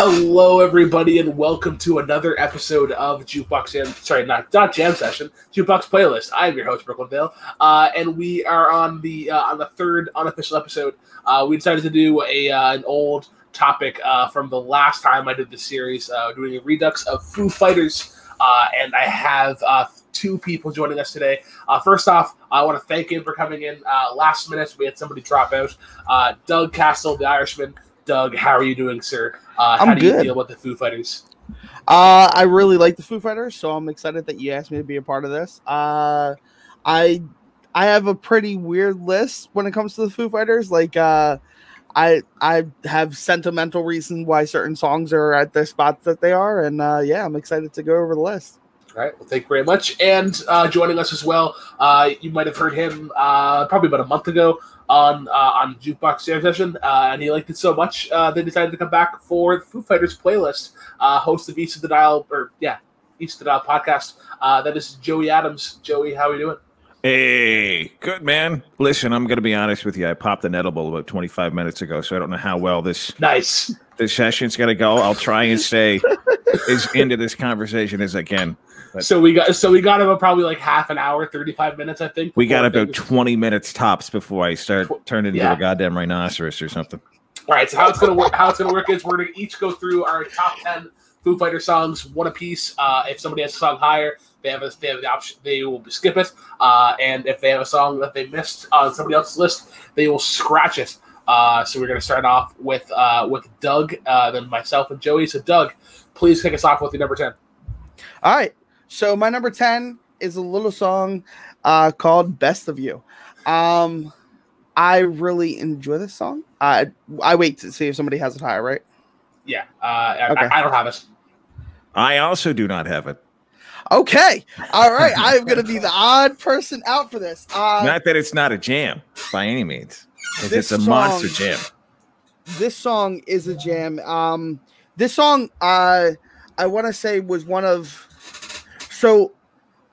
Hello, everybody, and welcome to another episode of Jukebox Jam. Sorry, not not Jam Session. Jukebox Playlist. I'm your host, Brooklyn Vale, uh, and we are on the uh, on the third unofficial episode. Uh, we decided to do a uh, an old topic uh, from the last time I did the series, uh, doing a redux of Foo Fighters, and I have two people joining us today. Uh, first off, I want to thank him for coming in uh, last minute. We had somebody drop out. Uh, Doug Castle, the Irishman. Doug, how are you doing, sir? Uh, how I'm do you feel about the Foo Fighters? Uh, I really like the Foo Fighters, so I'm excited that you asked me to be a part of this. Uh, I I have a pretty weird list when it comes to the Foo Fighters. Like, uh, I I have sentimental reasons why certain songs are at the spots that they are, and uh, yeah, I'm excited to go over the list. All right. Well, thank you very much. And uh, joining us as well, uh, you might have heard him uh, probably about a month ago on uh, on Jukebox Jam Session, uh, and he liked it so much uh, they decided to come back for the Foo Fighters playlist. Uh, host of East of the Dial, or yeah, East of the Dial podcast. Uh, that is Joey Adams. Joey, how are you doing? Hey, good man. Listen, I'm going to be honest with you. I popped an edible about 25 minutes ago, so I don't know how well this Nice. this session's going to go. I'll try and stay as into this conversation as I can. But- So we got so we got about probably like half an hour, thirty five minutes, I think. We got before about 20 minutes tops before I start turning into Yeah. a goddamn rhinoceros or something. All right, so how it's gonna work? How it's gonna work is we're gonna each go through our top ten Foo Fighter songs, one apiece. Uh, if somebody has a song higher, they have a, they have the option. They will skip it, uh, and if they have a song that they missed on somebody else's list, they will scratch it. Uh, so we're gonna start off with uh, with Doug, uh, then myself and Joey. So Doug, please kick us off with your number ten. All right, so my number ten is a little song uh, called "Best of You." Um, I really enjoy this song. I I wait to see if somebody has it higher, right? Yeah, uh, Okay. I, I don't have it. I also do not have it. Okay. All right. I'm going to be the odd person out for this. Uh, Not that it's not a jam by any means. 'cause This It's a monster jam. this song is a jam. Um, this song, uh, I want to say was one of. So,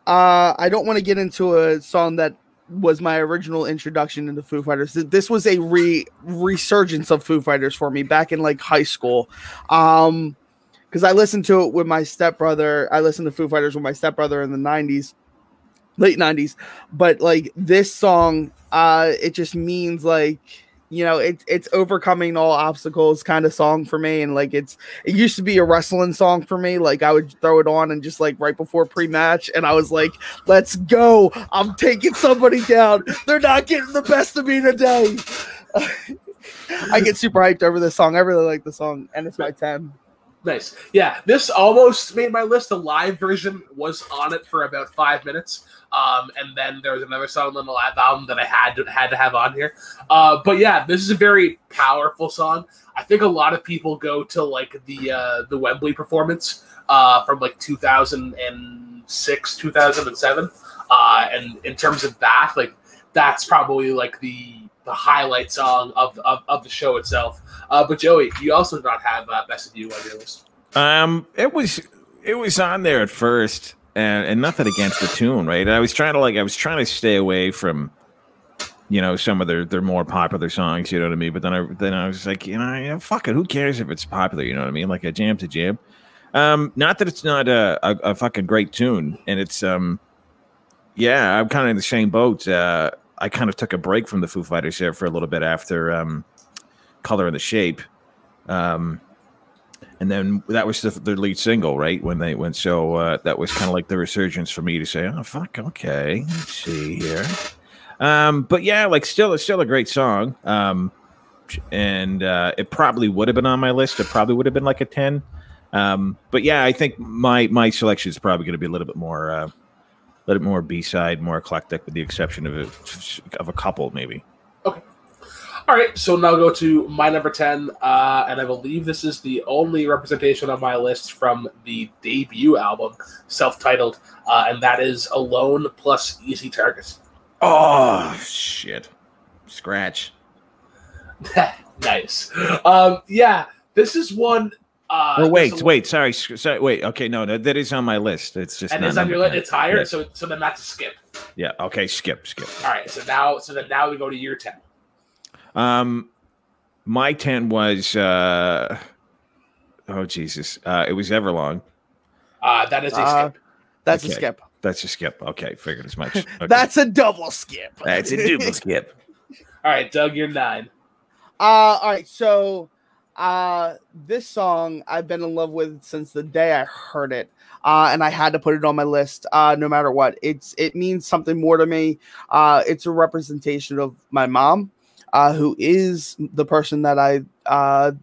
uh, I don't want to get into a song that was my original introduction into Foo Fighters. This was a re resurgence of Foo Fighters for me back in like high school. Um, because I listened to it with my stepbrother. I listened to Foo Fighters with my stepbrother in the '90s, late '90s. But like this song, uh, it just means like you know it, it's overcoming all obstacles kind of song for me and like it's it used to be a wrestling song for me like i would throw it on and just like right before pre-match and i was like let's go i'm taking somebody down they're not getting the best of me today. I get super hyped over this song i really like the song and it's my 10 Nice. Yeah, this almost made my list. The live version was on it for about five minutes, um, and then there was another song on the live album that I had to had to have on here. Uh, but yeah, this is a very powerful song. I think a lot of people go to like the uh, the Wembley performance uh, from like 2006, 2007, uh, and in terms of that, like that's probably like the the highlight song of of, of the show itself. Uh, but Joey, you also did not have uh, Best of You on your list. Um, it was it was on there at first, and, and nothing against the tune, right? I was trying to like I was trying to stay away from, you know, some of their their more popular songs. You know what I mean? But then I then I was like, you know, fuck it. Who cares if it's popular? You know what I mean? Like a jam to jam. Um, not that it's not a, a, a fucking great tune, and it's um, yeah, I'm kind of in the same boat. Uh, I kind of took a break from the Foo Fighters there for a little bit after um, Color and the Shape. Um, and then that was the, their lead single, right? When they went, so uh, that was kind of like the resurgence for me to say, "Oh fuck, okay, let's see here." Um, but yeah, like still, it's still a great song. Um, and uh, it probably would have been on my list. It probably would have been like a ten. Um, but yeah, I think my my selection is probably going to be a little bit more, uh, a little bit more B side, more eclectic, with the exception of a, of a couple maybe. Okay. All right, so now go to my number 10, uh, and I believe this is the only representation on my list from the debut album, self titled, uh, and that is Alone plus Easy Targets." Oh shit! Scratch. nice. Um, yeah, this is one. Uh, oh wait, this is- wait, sorry, sorry, wait. Okay, no, that, that is on my list. It's just And not it's on your number list. It's higher, Yeah. so so then that's a skip. Yeah. Okay. Skip. Skip. All right, so now so then now we go to year ten. Um, my ten was uh, Oh Jesus! Uh, it was Everlong. Uh, that is a Uh, skip. That's a skip. That's a skip. Okay, figured as much. Okay. That's a double skip. that's a double skip. All right, Doug, you're nine. Uh, all right. So, uh, this song I've been in love with since the day I heard it. Uh, and I had to put it on my list. Uh, no matter what, it's it means something more to me. Uh, it's a representation of my mom, uh, who is the person that I uh,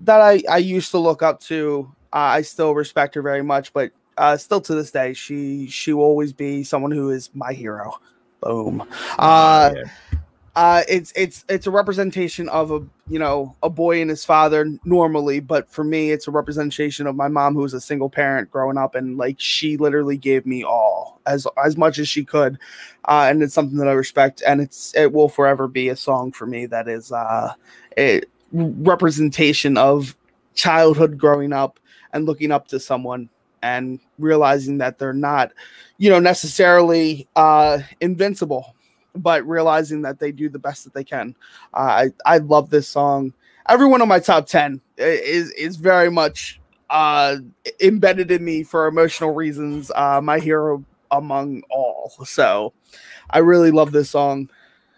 that I I used to look up to. Uh, I still respect her very much, but uh, still to this day, she she will always be someone who is my hero. Boom. Uh, Yeah. Uh it's it's it's a representation of a you know a boy and his father normally but for me it's a representation of my mom who was a single parent growing up and like she literally gave me all as as much as she could. Uh and it's something that i respect and it's it will forever be a song for me that is uh a representation of childhood growing up and looking up to someone and realizing that they're not you know necessarily uh invincible but realizing that they do the best that they can. Uh, I I love this song. Everyone on my top ten is is very much uh, embedded in me for emotional reasons. Uh, my hero among all. So I really love this song.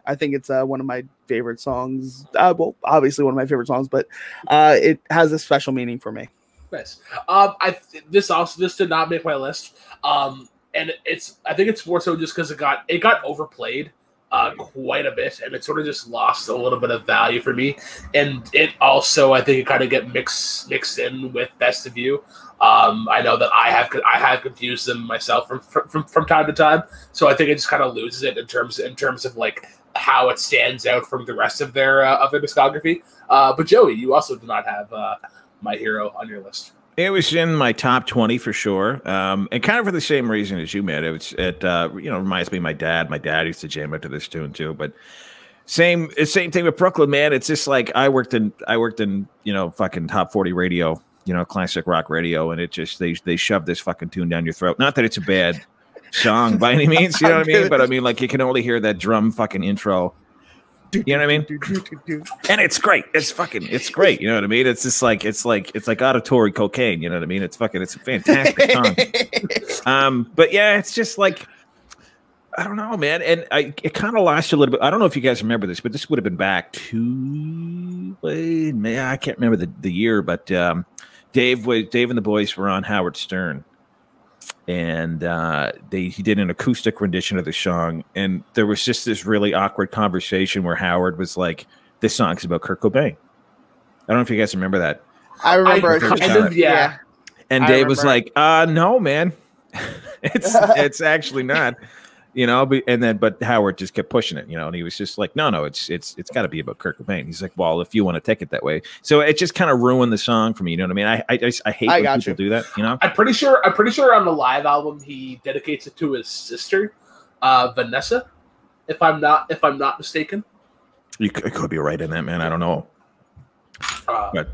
I think it's uh, one of my favorite songs. Uh, well, obviously one of my favorite songs, but uh, it has a special meaning for me. Nice. Um, I this also this did not make my list. Um, and it's I think it's more so just because it got it got overplayed uh quite a bit and it sort of just lost a little bit of value for me. And it also i think it kind of get mixed mixed in with best of you. Um i know that i have i have confused them myself from from, from time to time. So i think it just kind of loses it in terms in terms of like how it stands out from the rest of their uh, of their discography. Uh but joey you also do not have uh my hero on your list It was in my top twenty for sure, um, and kind of for the same reason as you, man. It was it uh, you know reminds me of my dad. My dad used to jam out to this tune too, but same same thing with Brooklyn, man. It's just like I worked in I worked in you know fucking top forty radio, you know classic rock radio, and it just they they shove this fucking tune down your throat. Not that it's a bad song by any means, you know what I mean, but I mean like you can only hear that drum fucking intro. You know what I mean? and it's great. It's fucking, it's great. You know what I mean? It's just like, it's like, it's like auditory cocaine. You know what I mean? It's fucking, it's a fantastic song. Um, but yeah, it's just like, I don't know, man. And I, it kind of lost a little bit. I don't know if you guys remember this, but this would have been back to, I can't remember the, the year, but um, Dave was, Dave and the boys were on Howard Stern and uh, they he did an acoustic rendition of the song, and there was just this really awkward conversation where Howard was like, "This song's about Kurt Cobain." I don't know if you guys remember that. I remember I it. kind of- of- yeah. And I Dave was like, "Uh, no, man, it's it's actually not." You know, but, and then but Howard just kept pushing it, you know, and he was just like, "No, no, it's it's it's got to be about Kurt Cobain." He's like, "Well, if you want to take it that way," so it just kind of ruined the song for me. You know what I mean? I I, just- I hate I when got people you. do that. You know? I'm pretty sure. I'm pretty sure on the live album he dedicates it to his sister, uh, Vanessa. If I'm not, if I'm not mistaken. You could, could be right in that, man. I don't know. Uh, But-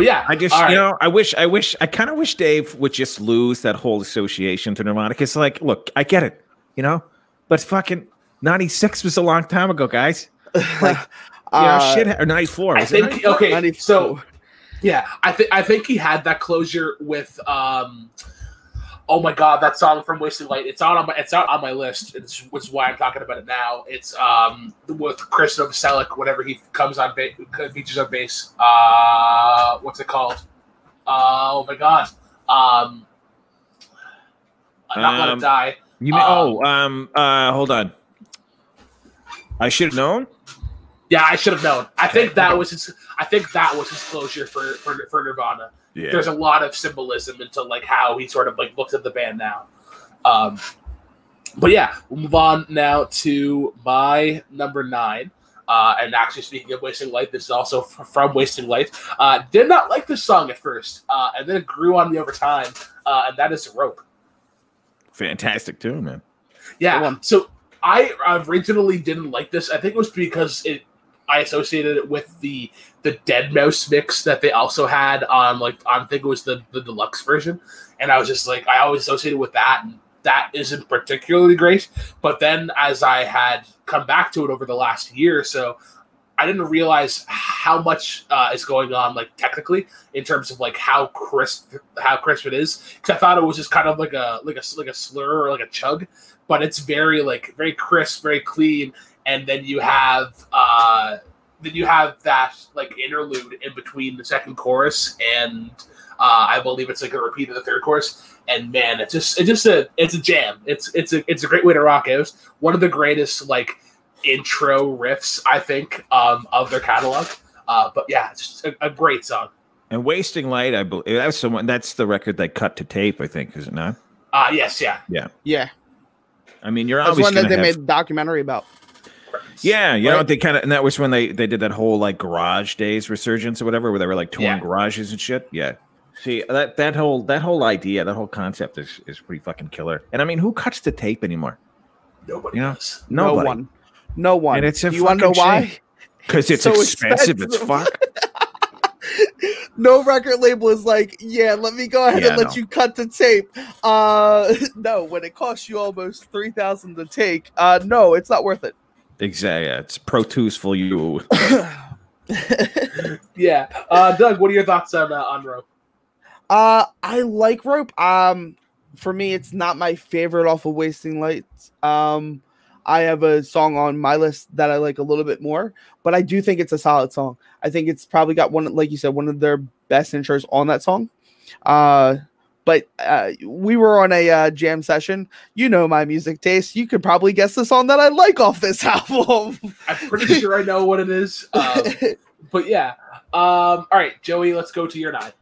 but yeah, I just, all right. you know, I wish, I wish, I kind of wish Dave would just lose that whole association to Nirvana. It's like, look, I get it, you know, but fucking 96 was a long time ago, guys. Like, You know, Uh, shit, or 94. I think 94? okay. 94. So yeah, I think I think he had that closure with um. Oh my god, that song from Wasted Light. It's out on my it's out on my list. It's which is why I'm talking about it now. It's um with Krist Novoselic whenever he comes on ba- features on bass. Uh, what's it called? Uh, oh my god. Um, I'm not gonna Um, die. You mean, Um, oh, um, uh, hold on. I should have known. Yeah, I should have known. I think that was his. I think that was his closure for for, for Nirvana. Yeah. there's a lot of symbolism into like how he sort of like looks at the band now. Um, but yeah, we'll move on now to my number nine. Uh, and actually, speaking of Wasting Light, this is also f- from Wasting Light. Uh, did not like this song at first, uh, and then it grew on me over time, uh, and that is Rope. Fantastic too, man. Yeah. So I originally didn't like this. I think it was because it I associated it with the the deadmau5 mix that they also had on like on I think it was the the deluxe version, and I was just like I always associated with that, and that isn't particularly great. But then as I had come back to it over the last year or so. I didn't realize how much uh, is going on, like technically, in terms of like how crisp how crisp it is. Because I thought it was just kind of like a like a like a slur or like a chug, but it's very like very crisp, very clean. And then you have uh, then you have that like interlude in between the second chorus and uh, I believe it's like a repeat of the third chorus. And man, it's just it's just a it's a jam. It's it's a it's a great way to rock out. One of the greatest like intro riffs I think um, of their catalog. Uh, but yeah, it's just a, a great song. And Wasting Light, I believe that's someone that's the record they cut to tape, I think, is it not? Uh yes, yeah. Yeah. Yeah, I mean, you're that's always one that they have, made a documentary about. Yeah, you know, Right. they kind of, and that was when they they did that whole like garage days resurgence or whatever, where they were like touring Yeah. garages and shit. Yeah. See that that whole that whole idea, that whole concept is is pretty fucking killer. And I mean, who cuts the tape anymore? Nobody You know, does. Nobody. No one. No one. And it's a Do you want to know fucking why? Because it's So expensive as expensive. fuck. no record label is like, yeah, let me go ahead Yeah, and let no. you cut the tape. Uh no, when it costs you almost three thousand to take, uh no, it's not worth it. Exactly. Yeah, it's Pro Tools for you. Yeah. Uh, Doug, what are your thoughts on uh, on Rope? Uh, I like rope. Um, for me, it's not my favorite off of Wasting Lights. Um, I have a song on my list that I like a little bit more, but I do think it's a solid song. I think it's probably got one, like you said, one of their best intros on that song. Uh, but uh, we were on a uh, jam session. You know my music taste. You could probably guess the song that I like off this album. I'm pretty sure I know what it is. Um, but yeah. Um, all right, Joey, let's go to your nine.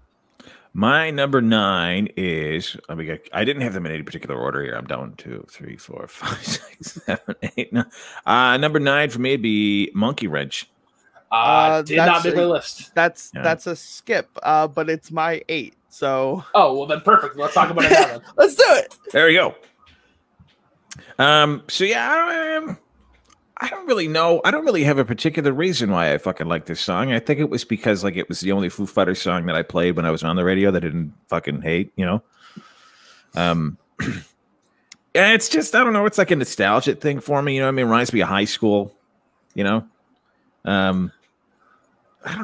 My number nine is I mean I didn't have them in any particular order here. I'm down two, three, four, five, six, seven, eight, nine. Uh number nine for me would be Monkey Wrench. Uh, Uh, did not that's make a- my list. that's Yeah. that's a skip. Uh, but it's my eight. So Oh well, then perfect. Let's talk about it now. Then. let's do it. There we go. Um. So yeah, I don't. Um, I don't really know. I don't really have a particular reason why I fucking like this song. I think it was because like it was the only Foo Fighters song that I played when I was on the radio that I didn't fucking hate. You know. Um. Yeah, it's just I don't know. It's like a nostalgic thing for me. You know, what I mean, it reminds me of high school. You know. Um.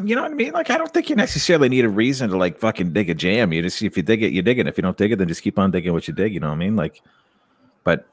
You know what I mean? Like, I don't think you necessarily need a reason to like fucking dig a jam. You just if you dig it, you dig it. If you don't dig it, then just keep on digging what you dig. You know what I mean? Like, but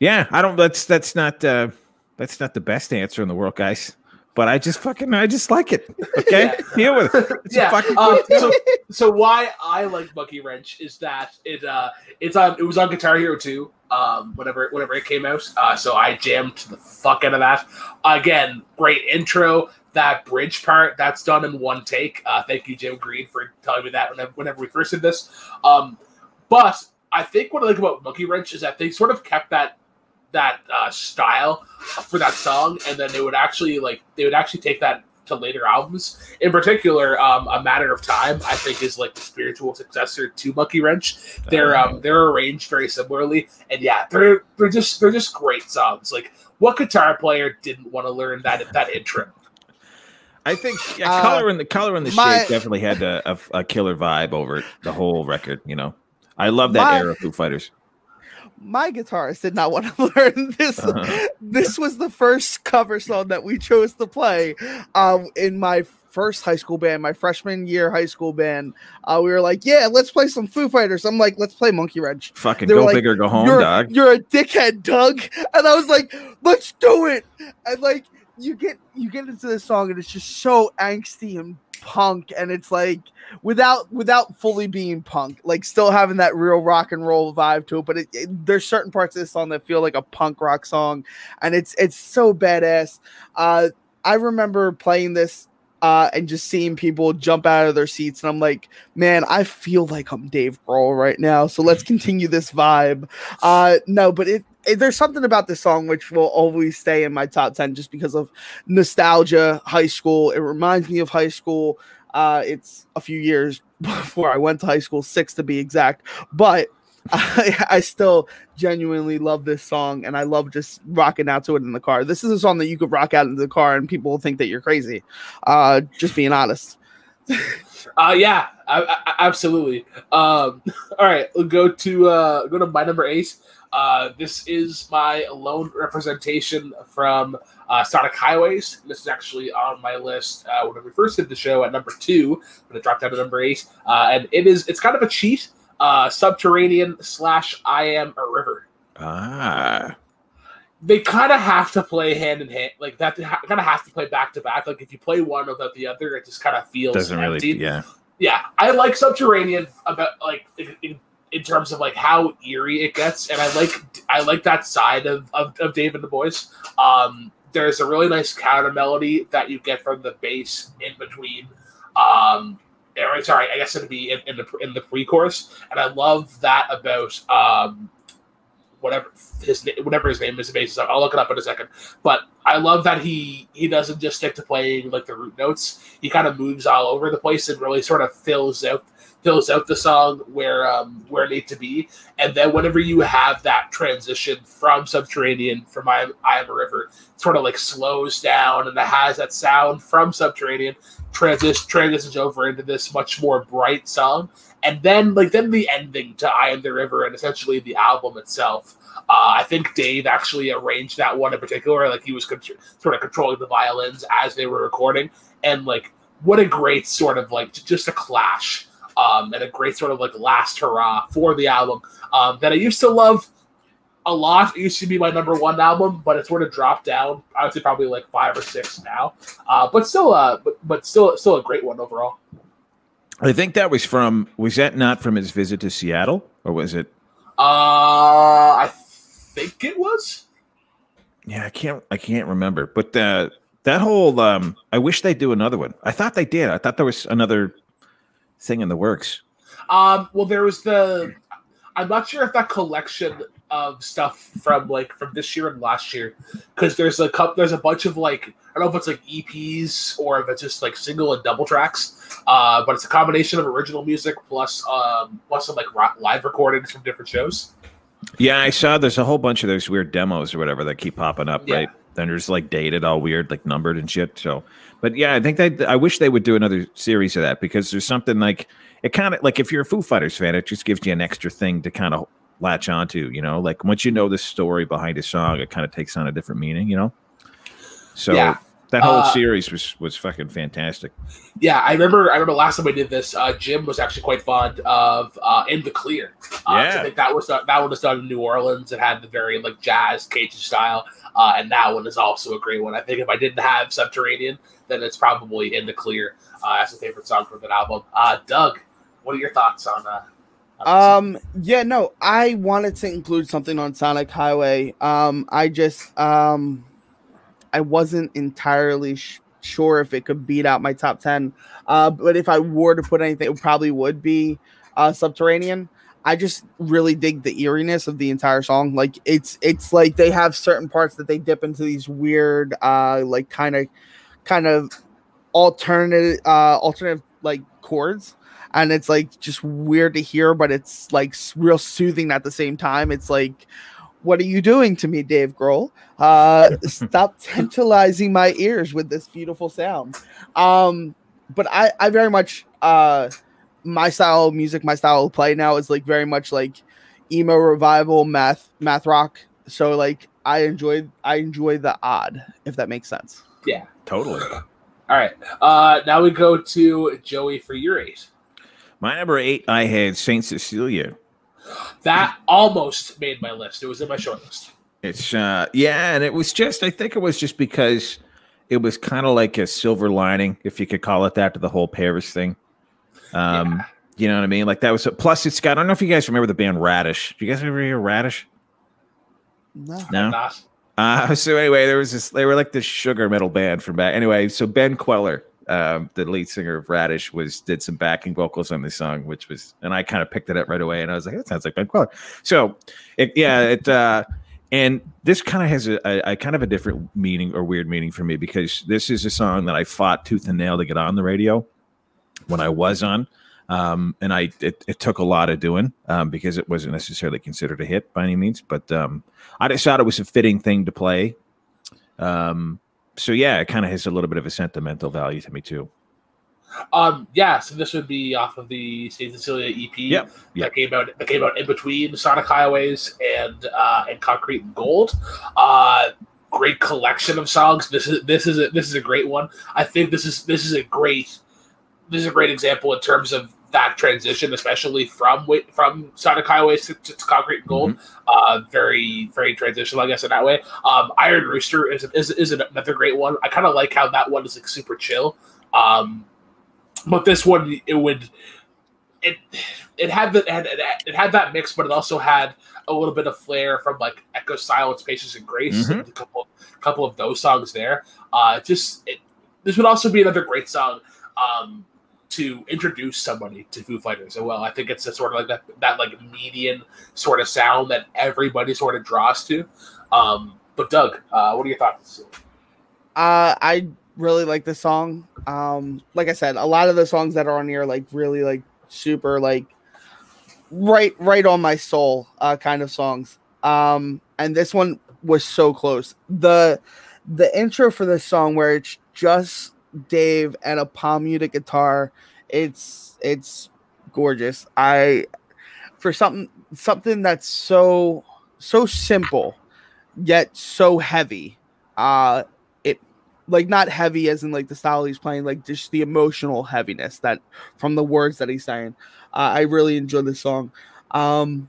yeah, I don't. That's that's not uh that's not the best answer in the world, guys. But I just fucking I just like it. Okay, Yeah. deal with it. It's yeah. fucking um, so, so why I like Monkey Wrench is that it uh it's on it was on Guitar Hero 2 um whenever whenever it came out. Uh, so I jammed the fuck out of that. Again, great intro. That bridge part that's done in one take. Uh, thank you, Jim Green, for telling me that whenever, whenever we first did this. Um, but I think what I like about Monkey Wrench is that they sort of kept that that uh, style for that song, and then they would actually like they would actually take that to later albums. In particular, um, "A Matter of Time" I think is like the spiritual successor to Monkey Wrench. They're um, they're arranged very similarly, and yeah, they're they're just they're just great songs. Like, what guitar player didn't want to learn that that intro? I think yeah, Uh, color and the color and the my- shape definitely had a, a, a killer vibe over the whole record. You know, I love that My- era of Foo Fighters. my guitarist did not want to learn this. Uh-huh. This was the first cover song that we chose to play um, in my first high school band, my freshman year high school band. Uh, we were like, "Yeah, let's play some Foo Fighters." I'm like, "Let's play Monkey Wrench." Fucking go like, big or go home, you're, dog. You're a dickhead, Doug. And I was like, "Let's do it!" And like, you get you get into this song, and it's just so angsty and punk, and it's like without without fully being punk, like still having that real rock and roll vibe to it. But it, it- there's certain parts of this song that feel like a punk rock song, and it's it's so badass. Uh, I remember playing this. Uh, and just seeing people jump out of their seats, and I'm like, man, I feel like I'm Dave Grohl right now. So let's continue this vibe. Uh, no, but it, it there's something about this song which will always stay in my top ten just because of nostalgia. High school, it reminds me of high school. Uh, it's a few years before I went to high school, six to be exact, but. I, I still genuinely love this song and I love just rocking out to it in the car. This is a song that you could rock out in the car and people will think that you're crazy. Uh, just being honest. Uh, yeah, I, I, absolutely. Um, all right, we'll go to uh, go to my number eight. Uh, this is my lone representation from uh, Sonic Highways. This is actually on my list uh, when we first did the show at number two, but it dropped down to number eight. Uh, and it is it's kind of a cheat. Uh, subterranean slash I am a river. Ah. They kind of have to play hand in hand, like that. Kind of have to play back to back. Like if you play one without the other, it just kind of feels Doesn't empty. really. Yeah. yeah, I like Subterranean about like in, in terms of like how eerie it gets, and I like I like that side of of, of Dave and the Boys. Um, there's a really nice counter melody that you get from the bass in between. Um, sorry, I guess it'd be in, in the in the pre-chorus, and I love that about um, whatever his whatever his name is basis. I'll look it up in a second. But I love that he he doesn't just stick to playing like the root notes. He kind of moves all over the place and really sort of fills out fills out the song where um where it needs to be. And then whenever you have that transition from Subterranean from I, I am a river, sort of like slows down and it has that sound from Subterranean transition transitions over into this much more bright song and then like then the ending to I Am the River and essentially the album itself. Uh, I think Dave actually arranged that one in particular. Like he was con- sort of controlling the violins as they were recording, and like what a great sort of like just a clash, um, and a great sort of like last hurrah for the album um, that I used to love a lot. It used to be my number one album, but it sort of dropped down. I would say probably like five or six now, uh, but still, uh, but but still, still a great one overall. I think that was from. Was that not from his visit to Seattle, or was it? Uh, I think it was. Yeah, I can't. I can't remember. But the that whole. Um, I wish they'd do another one. I thought they did. I thought there was another thing in the works. Um. Well, there was the. I'm not sure if that collection of stuff from like from this year and last year, because there's a couple. There's a bunch of like I don't know if it's like EPs or if it's just like single and double tracks. Uh, but it's a combination of original music plus um plus some like live recordings from different shows. Yeah, I saw there's a whole bunch of those weird demos or whatever that keep popping up, yeah. right? Then there's like dated, all weird, like numbered and shit. So, but yeah, I think that I wish they would do another series of that because there's something like it kind of like if you're a Foo Fighters fan, it just gives you an extra thing to kind of latch onto, you know. Like once you know the story behind a song, it kind of takes on a different meaning, you know. So yeah. That whole uh, series was was fucking fantastic. Yeah, I remember. I remember last time we did this. Uh, Jim was actually quite fond of uh, "In the Clear." Uh, yeah, I think that was that one was done in New Orleans. It had the very like jazz Cajun style, uh, and that one is also a great one. I think if I didn't have Subterranean, then it's probably "In the Clear" uh, as a favorite song from that album. Uh, Doug, what are your thoughts on? Uh, um yeah no i wanted to include something on sonic highway um i just um I wasn't entirely sh- sure if it could beat out my top 10. Uh, but if I were to put anything, it probably would be uh, Subterranean. I just really dig the eeriness of the entire song. Like it's it's like they have certain parts that they dip into these weird uh like kind of kind of alternative uh alternative like chords and it's like just weird to hear but it's like real soothing at the same time. It's like what are you doing to me, Dave Grohl? Uh, stop tantalizing my ears with this beautiful sound. Um, but I, I very much, uh, my style of music, my style of play now is like very much like emo revival, math, math rock. So like I enjoy, I enjoy the odd, if that makes sense. Yeah, totally. All right. Uh, now we go to Joey for your eight. My number eight, I had Saint Cecilia. That almost made my list. It was in my short list. It's uh yeah, and it was just I think it was just because it was kind of like a silver lining, if you could call it that, to the whole Paris thing. Um, yeah. you know what I mean? Like that was a, plus it's got I don't know if you guys remember the band Radish. Do you guys ever hear Radish? No. No. Uh, so anyway, there was this they were like this sugar metal band from back anyway, so Ben Kweller um, the lead singer of Radish was did some backing vocals on this song, which was, and I kind of picked it up right away, and I was like, that sounds like Ben Kweller. So, it, yeah, it, uh, and this kind of has a, a, a, kind of a different meaning or weird meaning for me because this is a song that I fought tooth and nail to get on the radio when I was on. Um, and I it, it, took a lot of doing um, because it wasn't necessarily considered a hit by any means, but um, I just thought it was a fitting thing to play. Um, so yeah, it kind of has a little bit of a sentimental value to me too. Um, yeah, so this would be off of the Saint Cecilia EP Yep, yep. that came out that came out in between Sonic Highways and uh, and Concrete and Gold. Uh, great collection of songs. This is this is a, this is a great one. I think this is this is a great this is a great example in terms of that transition, especially from from Sonic Highways to, to, Concrete and Gold. Uh, very very transitional, I guess, in that way. Um, Iron Rooster is is, is another great one. I kind of like how that one is like super chill. Um, but this one it would it it had the it had, it had that mix, but it also had a little bit of flair from like Echo Silence, Patience and Grace, Mhm. and a couple couple of those songs there. Uh, just it, this would also be another great song um, to introduce somebody to Foo Fighters as well. I think it's a sort of like that that like median sort of sound that everybody sort of draws to. Um, but Doug, uh, what are your thoughts? Uh, I really like this song. Um, like I said, a lot of the songs that are on here, like really like super like right right on my soul uh kind of songs. Um, and this one was so close. The the intro for this song where it's just Dave and a palm muted guitar, it's it's gorgeous. I for something something that's so so simple yet so heavy. Uh it like not heavy as in like the style he's playing, like just the emotional heaviness that from the words that he's saying. Uh, I really enjoy this song. Um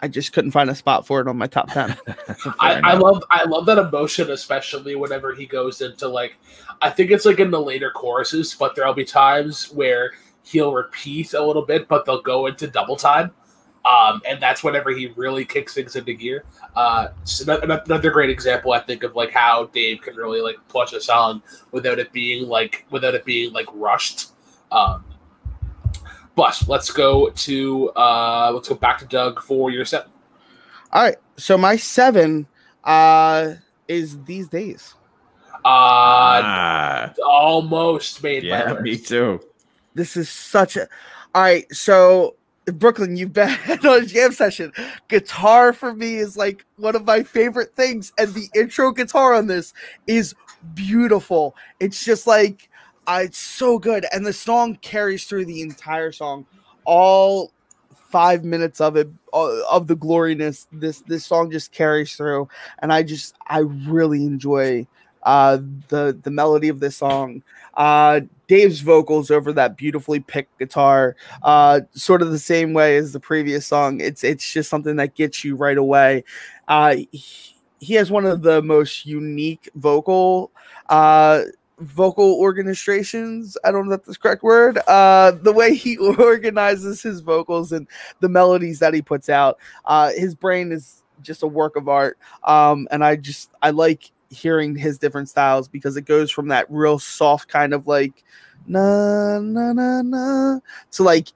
I just couldn't find a spot for it on my top 10. I, I love I love that emotion, especially whenever he goes into like I think it's like in the later choruses, but there'll be times where he'll repeat a little bit, but they'll go into double time. Um, and that's whenever he really kicks things into gear. Uh, so ano- ano- another great example, I think, of like how Dave can really like push a song without it being like without it being like rushed. Um, but let's go to uh, let's go back to Doug for your set. All right. So my 7 uh is these days. Uh, Ah, almost made yeah, list. me too. This is such a all right. So Brooklyn, you've been on a jam session. Guitar for me is like one of my favorite things, and the intro guitar on this is beautiful. It's just like uh, it's so good, and the song carries through the entire song, all five minutes of it uh, of the gloriness. This this song just carries through, and I just I really enjoy uh the the melody of this song. Uh, Dave's vocals over that beautifully picked guitar, uh, sort of the same way as the previous song. It's it's just something that gets you right away. Uh, he, he has one of the most unique vocal uh vocal organizations. I don't know if that's the correct word. Uh the way he organizes his vocals and the melodies that he puts out uh his brain is just a work of art. Um and i just i like hearing his different styles because it goes from that real soft kind of like na na na na to like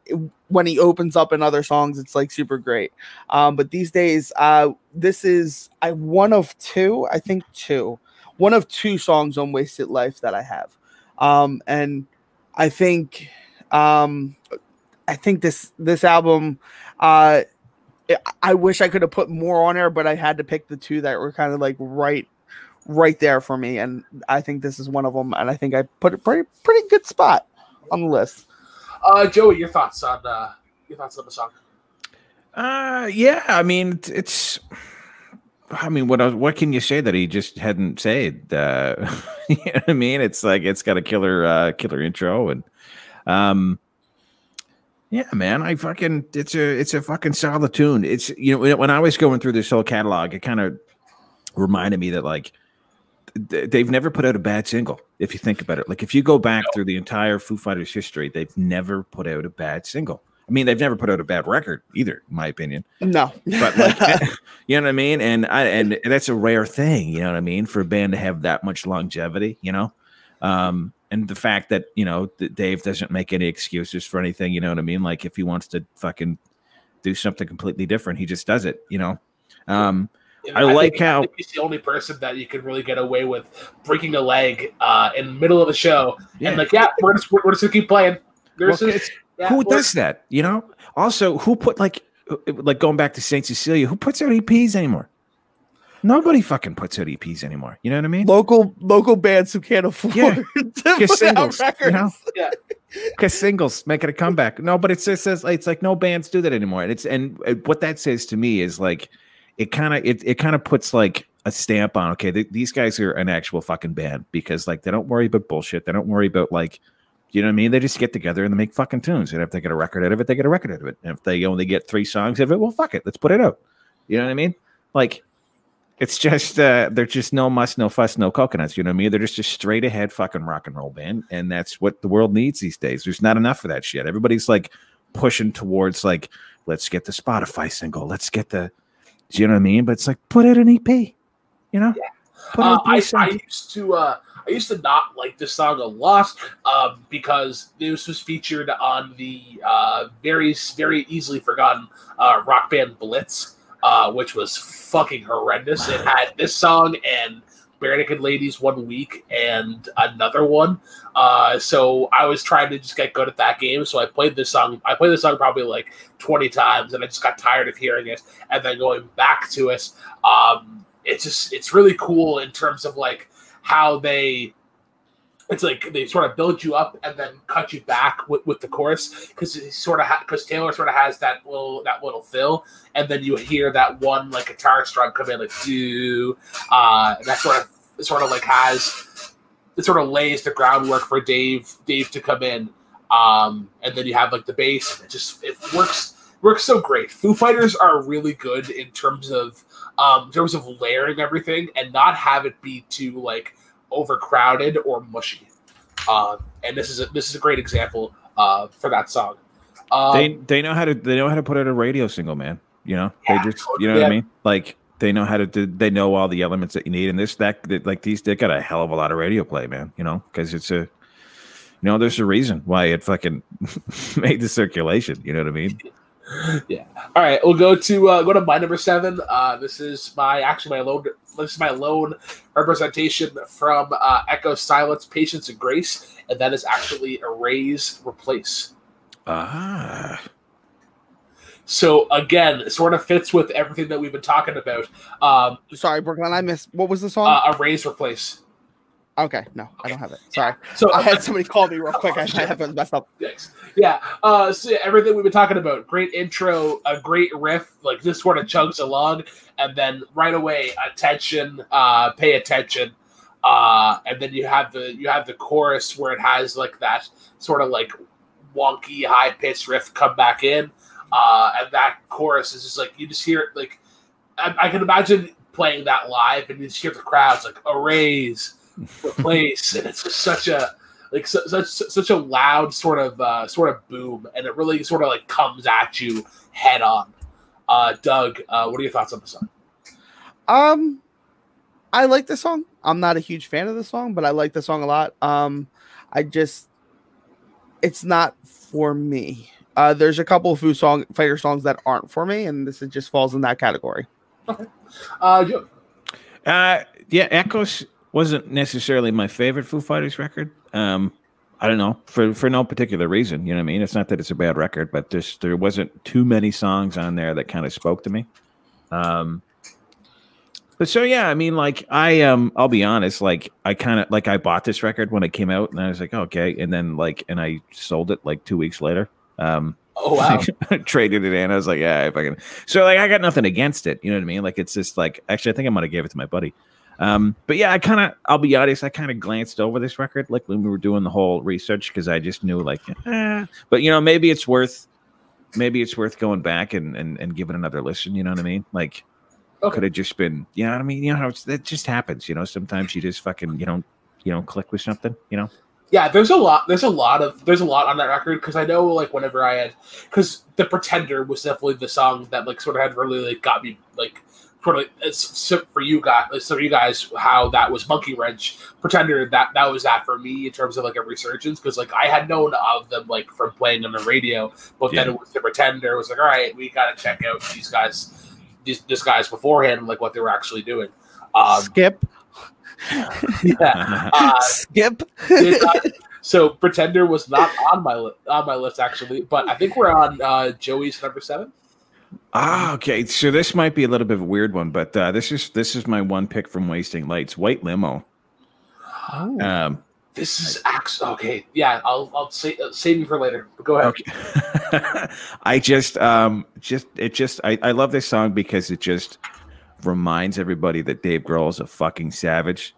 when he opens up in other songs it's like super great. Um but these days uh this is i one of two i think two one of two songs on wasted life that i have um and i think um i think this this album uh I- I wish I could have put more on there, but I had to pick the two that were kind of like right right there for me, and I think this is one of them. And I think I put a pretty pretty good spot on the list. Uh, Joey, your thoughts on uh, your thoughts on the song? Uh, yeah. I mean, it's- it's. I mean, what else- what can you say that he just hadn't said? Uh, you know what I mean? It's like it's got a killer uh, killer intro and um. Yeah, man, I fucking it's a it's a fucking solid tune. It's you know when- I was going through this whole catalog, it kind of reminded me that like th- they've never put out a bad single. If you think about it, like if you go back through the entire Foo Fighters history, they've never put out a bad single. I mean, they've never put out a bad record either, in my opinion. No, But like, you know what I mean? And I and that's a rare thing, you know what I mean, for a band to have that much longevity, you know. Um, and the fact that you know that Dave doesn't make any excuses for anything, you know what I mean? Like if he wants to fucking do something completely different, he just does it, you know. Um, I like think, how- I think he's the only person that you can really get away with breaking a leg uh, in the middle of the show and like, yeah, we're just we're, we're just gonna keep playing. There's Well, this- it's- yeah, who we're- does that? You know. Also, who put like like going back to Saint Cecilia? Who puts out EPs anymore? Nobody fucking puts out EPs anymore. You know what I mean? Local local bands who can't afford Yeah. to Just put out singles, you know? Yeah. Because singles make it a comeback. No, but it just says it's like no bands do that anymore. And it's and what that says to me is like it kind of it, it kind of puts like a stamp on okay th- these guys are an actual fucking band because like they don't worry about bullshit they don't worry about like you know what i mean? They just get together and they make fucking tunes. And if they get a record out of it they get a record out of it. And if they only get three songs out of it well fuck it. Let's put it out. You know what i mean? Like it's just uh they're just no muss no fuss no coconuts. You know what i mean? They're just a straight ahead fucking rock and roll band. And that's what the world needs these days. There's not enough of that shit. Everybody's like pushing towards like let's get the spotify single. Let's get the do you know what i mean? But it's like put out an ep you know? Put Uh, I, I used to uh, I used to not like this song a lot um, because this was featured on the uh, very very easily forgotten uh, rock band Blitz, uh, which was fucking horrendous. It had this song and Barenaked Ladies one week and another one. Uh, so I was trying to just get good at that game. So I played this song. I played this song probably like twenty times, and I just got tired of hearing it. And then going back to it, um, it's just it's really cool in terms of like how they it's like they sort of build you up and then cut you back with, with the chorus because sort of because Taylor sort of has that little that little fill and then you hear that one like guitar strum come in like do uh that sort of sort of like has it sort of lays the groundwork for Dave Dave to come in um and then you have like the bass it just it works works so great. Foo Fighters are really good in terms of um, in terms of layering everything and not have it be too like overcrowded or mushy. Um, and this is a, this is a great example uh, for that song. Um, they they know how to they know how to put out a radio single, man. You know, Yeah, they just you know what yeah. I mean. Like they know how to do. They know all the elements that you need, and this that, that like these they got a hell of a lot of radio play, man. You know, because it's a you know there's a reason why it fucking made the circulation. You know what I mean? All right, we'll go to uh, go to my number seven. Uh, this is my actually my lone this is my lone representation from uh, Echo Silence, Patience, and Grace, and that is actually Erase Replace. Ah, So again, it sort of fits with everything that we've been talking about. Um, Sorry, Brooklyn. I missed. What was the song? uh, Erase Replace. Okay, no, I don't have it. Sorry, So I had somebody call me real quick. I have it messed up. Yeah. Uh, so yeah, everything we've been talking about. Great intro, a great riff. Like this sort of chugs along, and then right away, attention. Uh, pay attention. Uh, and then you have the you have the chorus where it has like that sort of like wonky high pitched riff come back in, uh, and that chorus is just like you just hear it like I, I can imagine playing that live and you just hear the crowds like erase, replace, and it's just such a like su- such such a loud sort of uh, sort of boom, and it really sort of like comes at you head on. Uh, Doug, uh, what are your thoughts on the song? Um, I like the song. I'm not a huge fan of the song, but I like the song a lot. Um, I just, it's not for me. Uh, there's a couple of Foo song fighter songs that aren't for me, and this is just falls in that category. Uh, Joe. uh, yeah. Echoes wasn't necessarily my favorite Foo Fighters record. Um, I don't know for for no particular reason. You know what I mean? It's not that it's a bad record, but just there wasn't too many songs on there that kind of spoke to me. Um, but so yeah, I mean, like I um, I'll be honest, like I kind of like I bought this record when it came out, and I was like, okay, and then like, and I sold it like two weeks later. Um, Oh wow. traded it in. I was like, yeah, if I can. So like, I got nothing against it. You know what I mean? Like, it's just like, actually, I think I might have gave it to my buddy. Um, but yeah, I kind of, I'll be honest, I kind of glanced over this record like when we were doing the whole research because I just knew like, eh. but you know, maybe it's worth, maybe it's worth going back and and and giving another listen. You know what I mean? Like, Okay. could have just been, you know what I mean? You know how it's, that just happens. You know, sometimes you just fucking, you don't, you don't click with something. You know? Yeah, there's a lot. There's a lot of there's a lot on that record because I know like whenever I had because the Pretender was definitely the song that like sort of had really like got me like sort of it's so for you guys so for you guys how that was Monkey Wrench Pretender that that was that for me in terms of like a resurgence because like I had known of them like from playing on the radio but then Yeah. it was the Pretender it was like all right we got to check out these guys these this guys beforehand and like what they were actually doing um Skip, yeah uh, skip. did not- so Pretender was not on my li- on my list actually, but I think we're on uh, Joey's number seven. Ah, okay. So this might be a little bit of a weird one, but uh, this is this is my one pick from Wasting Lights, White Limo. Oh. Um, This is actually okay. Yeah, I'll I'll say, uh, save you for later. But go ahead. Okay. I just um just it just I, I love this song because it just reminds everybody that Dave Grohl is a fucking savage.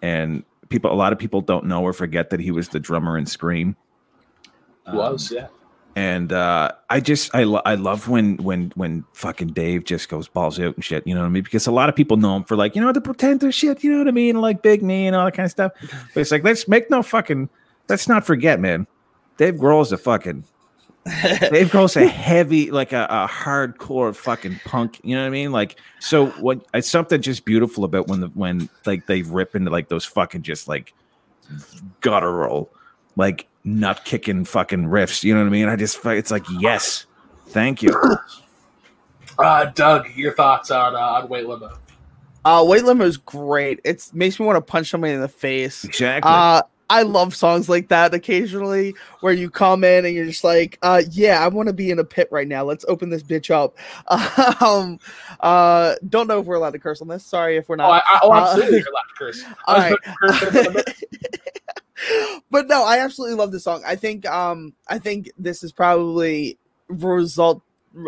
And people a lot of people don't know or forget that he was the drummer in Scream. It was yeah. And uh I just I lo- I love when when when fucking Dave just goes balls out and shit, you know what I mean? Because a lot of people know him for like, you know, the pretender shit, you know what I mean? Like Big Me and all that kind of stuff. But it's like let's make no fucking let's not forget, man. Dave Grohl's a fucking Dave Grohl's a heavy, like a, a hardcore fucking punk. You know what I mean? Like, so what? It's something just beautiful about when the when like they rip into like those fucking just like guttural, like nut kicking fucking riffs. You know what I mean? I just it's like yes, thank you. Uh, Doug, your thoughts on uh, on White Limo? Uh, White Limo is great. It makes me want to punch somebody in the face. Exactly. Uh, I love songs like that occasionally where you come in and you're just like, uh, yeah, I want to be in a pit right now. Let's open this bitch up. um, uh, don't know if we're allowed to curse on this. Sorry if we're Oh, I, not. I, oh Uh, absolutely, you're allowed to curse. all I was right. about to curse in a minute. but no, I absolutely love this song. I think um I think this is probably result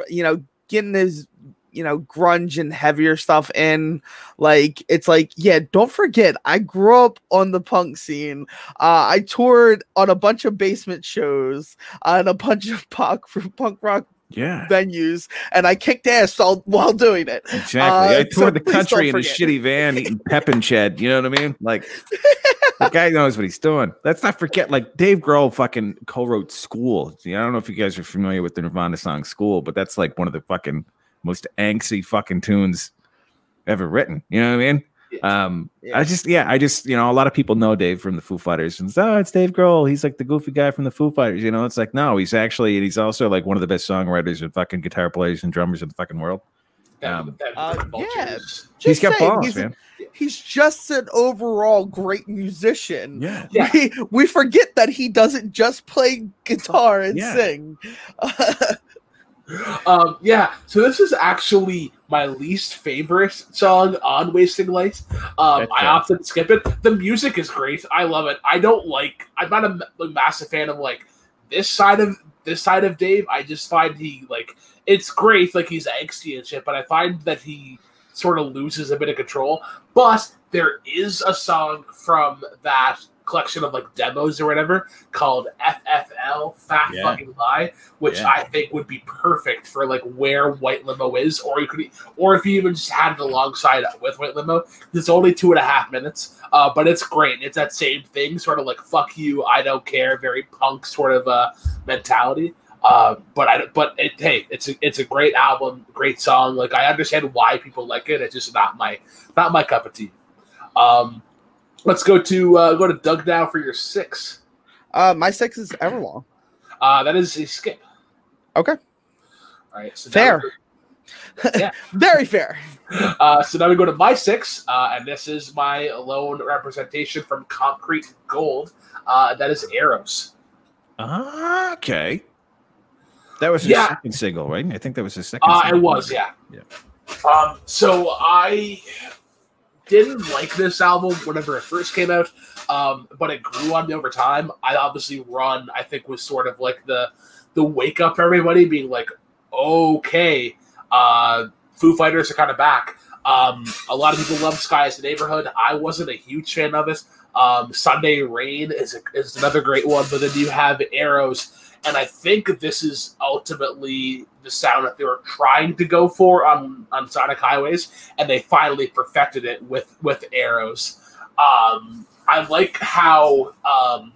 you know getting this you know grunge and heavier stuff in like it's like yeah don't forget i grew up on the punk scene uh i toured on a bunch of basement shows uh, and a bunch of punk punk rock yeah, venues and i kicked ass all, while doing it exactly. uh, I so toured the country in a shitty van eating pep and shed. You know what I mean? Like the guy knows what he's doing. Let's not forget, like Dave Grohl fucking co-wrote "School." I don't know if you guys are familiar with the Nirvana song "School," but that's like one of the fucking most angsty fucking tunes ever written. You know what I mean? Um, Yeah. I just, yeah, I just, you know, a lot of people know Dave from the Foo Fighters, and oh, it's Dave Grohl. He's like the goofy guy from the Foo Fighters. You know, it's like no, he's actually, he's also like one of the best songwriters and fucking guitar players and drummers in the fucking world. That- Um, that- uh, that vultures. yeah. he's Just got saying, balls, he's- man. he's just an overall great musician Yeah. Yeah. we, we forget that he doesn't just play guitar and Yeah. sing. Um, yeah, so this is actually my least favorite song on Wasting Light. Um, I often skip it. The music is great. I love it. I don't like. I'm not a a massive fan of like this side of this side of Dave. I just find he like it's great. Like he's angsty and shit, but I find that he sort of loses a bit of control. But there is a song from that collection of like demos or whatever called FFL Fat Yeah. Fucking Lie, which Yeah. I think would be perfect for like where White Limo is, or you could, or if you even just had it alongside with White Limo. It's only two and a half minutes, uh, but it's great. It's that same thing, sort of like "fuck you, I don't care," very punk sort of uh, mentality. Uh, but I, but it, hey, it's a, it's a great album, great song. Like I understand why people like it. It's just not my not my cup of tea. Um, let's go to uh, go to Doug now for your six. Uh, my six is Everlong. Uh, that is a skip. Okay. All right. So Fair. we go- Very fair. Uh, so now we go to my six, uh, and this is my lone representation from Concrete Gold. Uh, that is Arrows. Ah, okay. That was his Yeah. second single, right? I think that was his second. Uh, it was, yeah. Yeah. Um, so I didn't like this album whenever it first came out, um, but it grew on me over time. I obviously run, I think, was sort of like the the wake up everybody being like, okay, uh, Foo Fighters are kind of back. Um, a lot of people love Sky Is a Neighborhood. I wasn't a huge fan of it. Um, Sunday Rain is, a, is another great one, but then you have Arrows, and I think this is ultimately the sound that they were trying to go for on, on Sonic Highways, and they finally perfected it with with Arrows. Um, I like how um,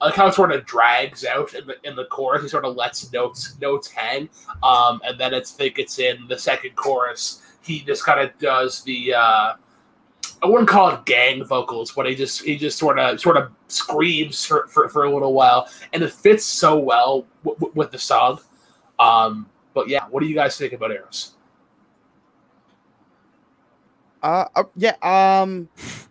I like how it sort of drags out in the in the chorus. He sort of lets notes notes hang, um, and then it's think it's in the second chorus. He just kind of does the uh, I wouldn't call it gang vocals, but he just he just sort of sort of screams for, for, for a little while, and it fits so well w- w- with the song. Um, but yeah, what do you guys think about Arrows? Uh, uh, yeah. Um,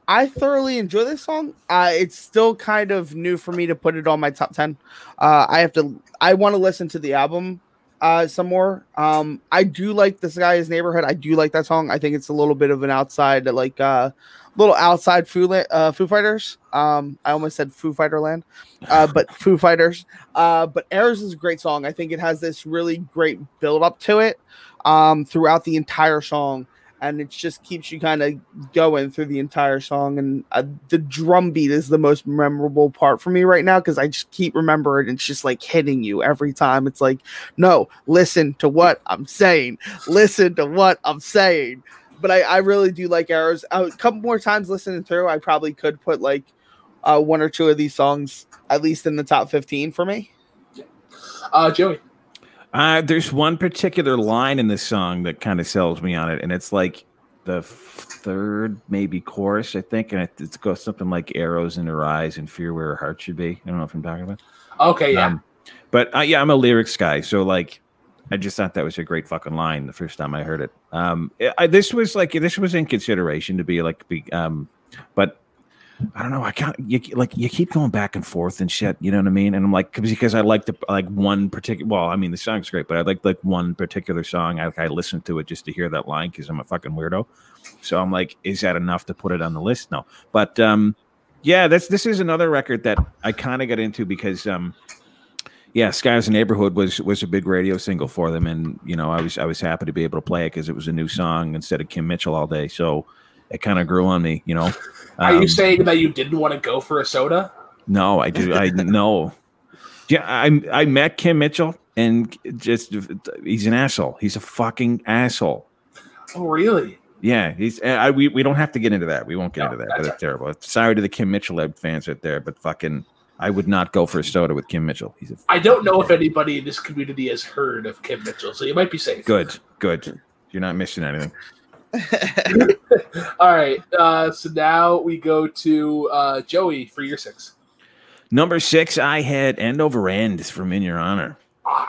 I thoroughly enjoy this song. Uh, it's still kind of new for me to put it on my top ten. Uh, I have to. I want to listen to the album uh, some more. Um, I do like this guy's neighborhood. I do like that song. I think it's a little bit of an outside, like uh, little outside Foo uh, Foo Fighters. Um, I almost said Foo Fighter Land, uh, but Foo Fighters. Uh, but Arrows is a great song. I think it has this really great build up to it um, throughout the entire song and it just keeps you kind of going through the entire song. And uh, the drum beat is the most memorable part for me right now because I just keep remembering it's just like hitting you every time. It's like, no, listen to what I'm saying, listen to what I'm saying. But I, I really do like Arrows. A couple more times listening through, I probably could put like uh, one or two of these songs at least in the top 15 for me. Uh, Joey. Uh, there's one particular line in this song that kind of sells me on it, and it's like the third maybe chorus, I think, and it, it goes something like "arrows in her eyes and fear where her heart should be." I don't know if I'm talking about. Okay, yeah. Um, but uh, yeah, I'm a lyrics guy, so like, I just thought that was a great fucking line the first time I heard it. Um, I, this was like this was in consideration to be like, be, um, but I don't know. I can't. You, like you keep going back and forth and shit. You know what I mean? And I'm like, because I like the like one particular. Well, I mean the song's great, but I like like one particular song. I I listen to it just to hear that line because I'm a fucking weirdo. So I'm like, is that enough to put it on the list? No, but um, yeah, that's this is another record that I kind of got into because um, yeah, Skies Neighborhood was was a big radio single for them, and you know I was I was happy to be able to play it because it was a new song instead of Kim Mitchell all day. So it kind of grew on me, you know. Are you um, saying that you didn't want to go for a soda? No, I do. I know. Yeah, I I met Kim Mitchell, and just he's an asshole. He's a fucking asshole. Oh, really? Yeah, he's. I, we we don't have to get into that. We won't get no, into that. But it's terrible. Sorry to the Kim Mitchell fans out there, but fucking, I would not go for a soda with Kim Mitchell. He's. A I don't know if anybody in this community has heard of Kim Mitchell, so you might be safe. Good, good. You're not missing anything. All right. Uh, so now we go to uh, Joey for your six. Number six, I had End Over End from In Your Honor. Uh,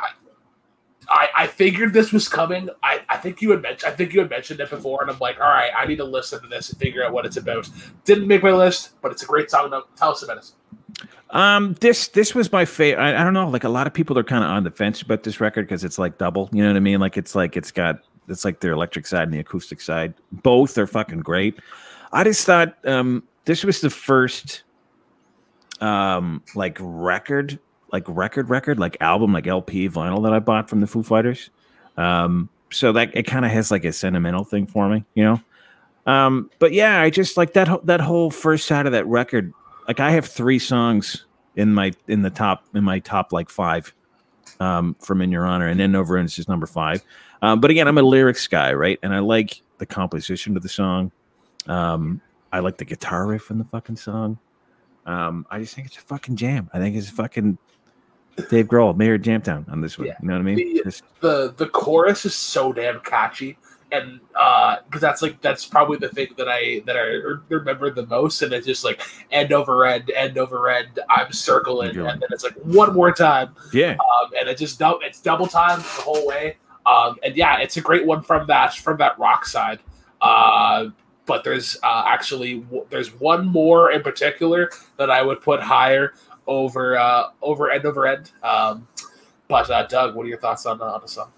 I, I figured this was coming. I, I think you had mentioned I think you had mentioned it before, and I'm like, all right, I need to listen to this and figure out what it's about. Didn't make my list, but it's a great song. Tell us about it. Um, this this was my favorite. I, I, don't know. Like a lot of people are kind of on the fence about this record because it's like double. You know what I mean? Like it's like it's got it's like their electric side and the acoustic side. Both are fucking great. I just thought um, this was the first um, like record, like record, record, like album, like LP vinyl that I bought from the Foo Fighters. Um, so that it kind of has like a sentimental thing for me, you know. Um, but yeah, I just like that that whole first side of that record. Like I have three songs in my in the top in my top like five um, from In Your Honor, and then over and it's just number five. Um, but again, I'm a lyrics guy, right? And I like the composition of the song. Um, I like the guitar riff in the fucking song. Um, I just think it's a fucking jam. I think it's a fucking Dave Grohl, Mayor Jamtown on this one. Yeah. You know what I mean? The, the, the chorus is so damn catchy, and because uh, that's like that's probably the thing that I that I remember the most, and it's just like end over end, end over end. I'm circling, and then it's like one more time. Yeah, um, and it just double it's double time the whole way. Um, and yeah, it's a great one from that from that rock side. Uh, but there's uh, actually there's one more in particular that I would put higher over uh, over end over end. Um, but uh, Doug, what are your thoughts on, uh, on the song?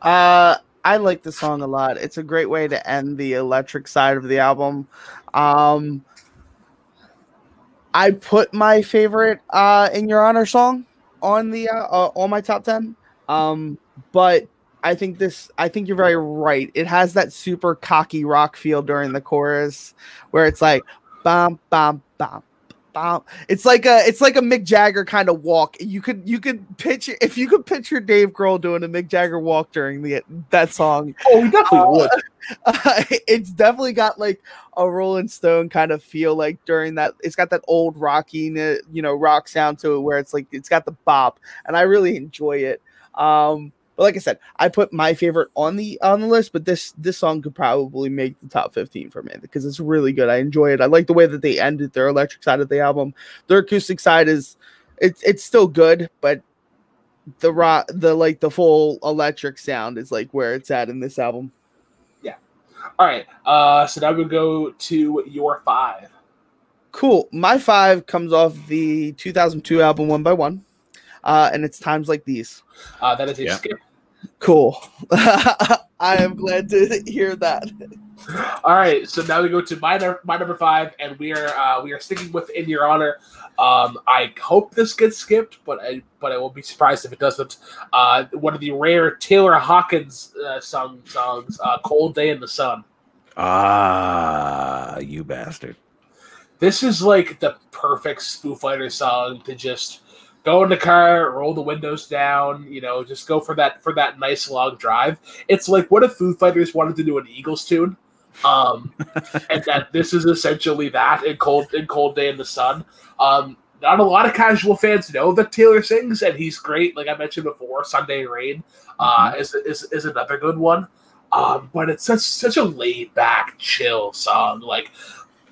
Uh, I like the song a lot. It's a great way to end the electric side of the album. Um, I put my favorite uh, "In Your Honor" song on the uh, uh, on my top ten. Um, but I think this. I think you're very right. It has that super cocky rock feel during the chorus, where it's like bam, bam, bam, bam. It's like a. It's like a Mick Jagger kind of walk. You could. You could picture if you could picture Dave Grohl doing a Mick Jagger walk during the that song. Oh, he definitely uh, would. Uh, it's definitely got like a Rolling Stone kind of feel like during that. It's got that old rocky, you know, rock sound to it, where it's like it's got the bop, and I really enjoy it. Um, like I said, I put my favorite on the on the list, but this this song could probably make the top 15 for me because it's really good. I enjoy it. I like the way that they ended their electric side of the album. Their acoustic side is it's it's still good, but the rock the like the full electric sound is like where it's at in this album. Yeah. All right. Uh so now we go to your five. Cool. My five comes off the 2002 album One by One uh, and it's times like these. Uh, that is a yeah. skip. Cool. I am glad to hear that. All right, so now we go to my number, my number five, and we are uh, we are sticking with "In Your Honor." Um, I hope this gets skipped, but I but I will be surprised if it doesn't. Uh, one of the rare Taylor Hawkins uh, song songs, uh, "Cold Day in the Sun." Ah, you bastard! This is like the perfect Foo Fighters song to just go in the car, roll the windows down, you know, just go for that for that nice long drive. It's like what if Foo Fighters wanted to do an Eagles tune, um, and that this is essentially that in cold in cold day in the sun. Um, not a lot of casual fans know that Taylor sings, and he's great. Like I mentioned before, Sunday Rain uh, is, is is another good one. Um, but it's such such a laid back, chill song. Like,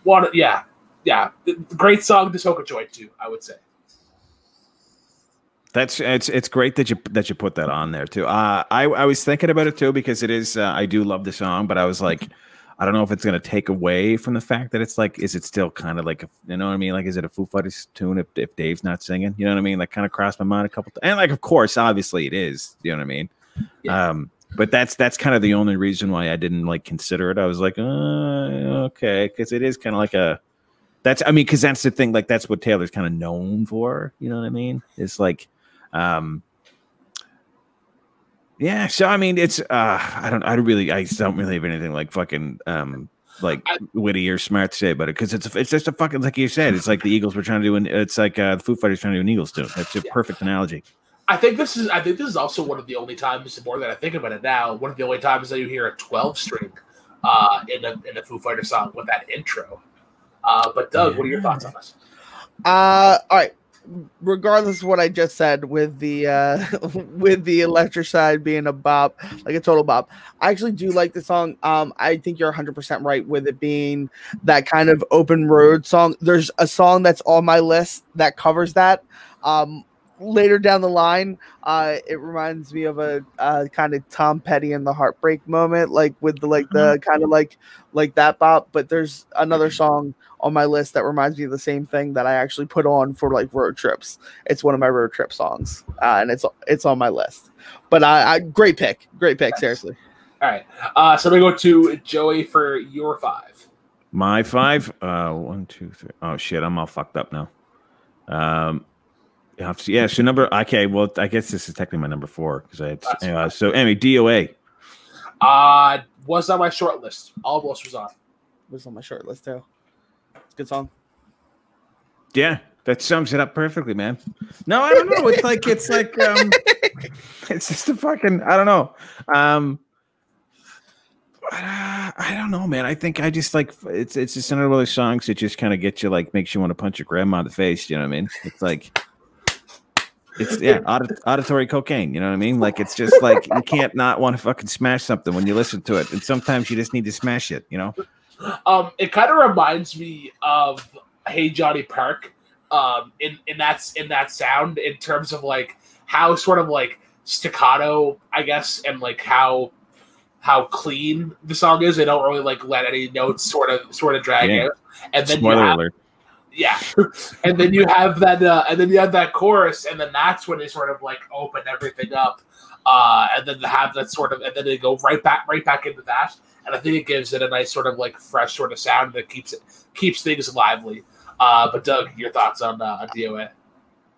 what? Yeah, yeah, great song to soak a joint to. I would say. That's it's it's great that you that you put that on there too. Uh, I I was thinking about it too because it is uh, I do love the song, but I was like, I don't know if it's gonna take away from the fact that it's like, is it still kind of like a, you know what I mean? Like, is it a Foo Fighters tune if, if Dave's not singing? You know what I mean? Like, kind of crossed my mind a couple times, and like, of course, obviously it is. You know what I mean? Yeah. Um, but that's that's kind of the only reason why I didn't like consider it. I was like, uh, okay, because it is kind of like a that's I mean, because that's the thing. Like, that's what Taylor's kind of known for. You know what I mean? It's like um, yeah, so I mean, it's uh, I don't, I really, I don't really have anything like fucking um, like witty or smart to say about it because it's it's just a fucking like you said, it's like the Eagles were trying to do, an, it's like uh, the Foo Fighters trying to do an Eagles tune. That's a yeah. perfect analogy. I think this is, I think this is also one of the only times, more that I think about it now, one of the only times that you hear a twelve string uh, in a in a Foo Fighter song with that intro. Uh, but Doug, what are your thoughts on this? Uh, all right regardless of what I just said with the uh with the electric side being a bop, like a total bop. I actually do like the song. Um I think you're 100% right with it being that kind of open road song. There's a song that's on my list that covers that. Um later down the line, uh, it reminds me of a uh, kind of Tom Petty and the Heartbreak moment, like with the like the mm-hmm. kind of like like that bop. But there's another song on my list that reminds me of the same thing that I actually put on for like road trips. It's one of my road trip songs, uh, and it's it's on my list. But I, I great pick, great pick, seriously. All right, uh, so we go to Joey for your five. My five, uh, one, two, three. Oh shit, I'm all fucked up now. Um, yeah, so number okay. Well, I guess this is technically my number four because I had uh, so anyway, DOA. Uh was on my short list. Almost was on. Was on my short list too. It's a good song. Yeah, that sums it up perfectly, man. No, I don't know. It's like it's like um it's just a fucking I don't know. Um I don't know, man. I think I just like it's it's just another one of those songs that just kind of gets you like makes you want to punch your grandma in the face. You know what I mean? It's like it's yeah, auditory cocaine. You know what I mean? Like it's just like you can't not want to fucking smash something when you listen to it, and sometimes you just need to smash it. You know? Um, it kind of reminds me of Hey Johnny Park. Um, in in that in that sound, in terms of like how sort of like staccato, I guess, and like how how clean the song is. They don't really like let any notes sort of sort of drag yeah. out. And then Spoiler you have, alert yeah, and then you have that, uh, and then you have that chorus, and then that's when they sort of like open everything up, uh, and then have that sort of, and then they go right back, right back into that, and I think it gives it a nice sort of like fresh sort of sound that keeps it keeps things lively. Uh, but Doug, your thoughts on uh, on DOA?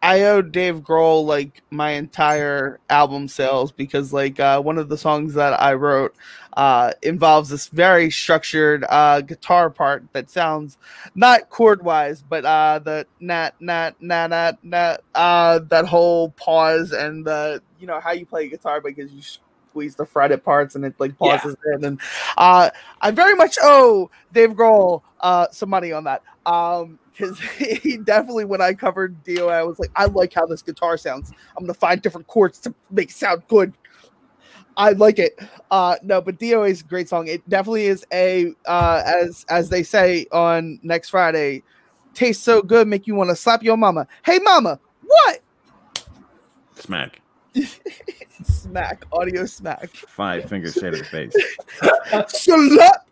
I owe Dave Grohl like my entire album sales because like uh, one of the songs that I wrote uh, involves this very structured uh, guitar part that sounds not chord wise, but uh, the nat nat nat nat nat uh, that whole pause and the you know how you play guitar because you squeeze the fretted parts and it like pauses yeah. in and uh, I very much owe Dave Grohl uh, some money on that. Um, because he definitely when I covered DOA, I was like, I like how this guitar sounds. I'm gonna find different chords to make it sound good. I like it. Uh no, but DOA is a great song. It definitely is a uh as as they say on next Friday, tastes so good, make you want to slap your mama. Hey mama, what? Smack. smack, audio smack. Five fingers straight to the face. Shut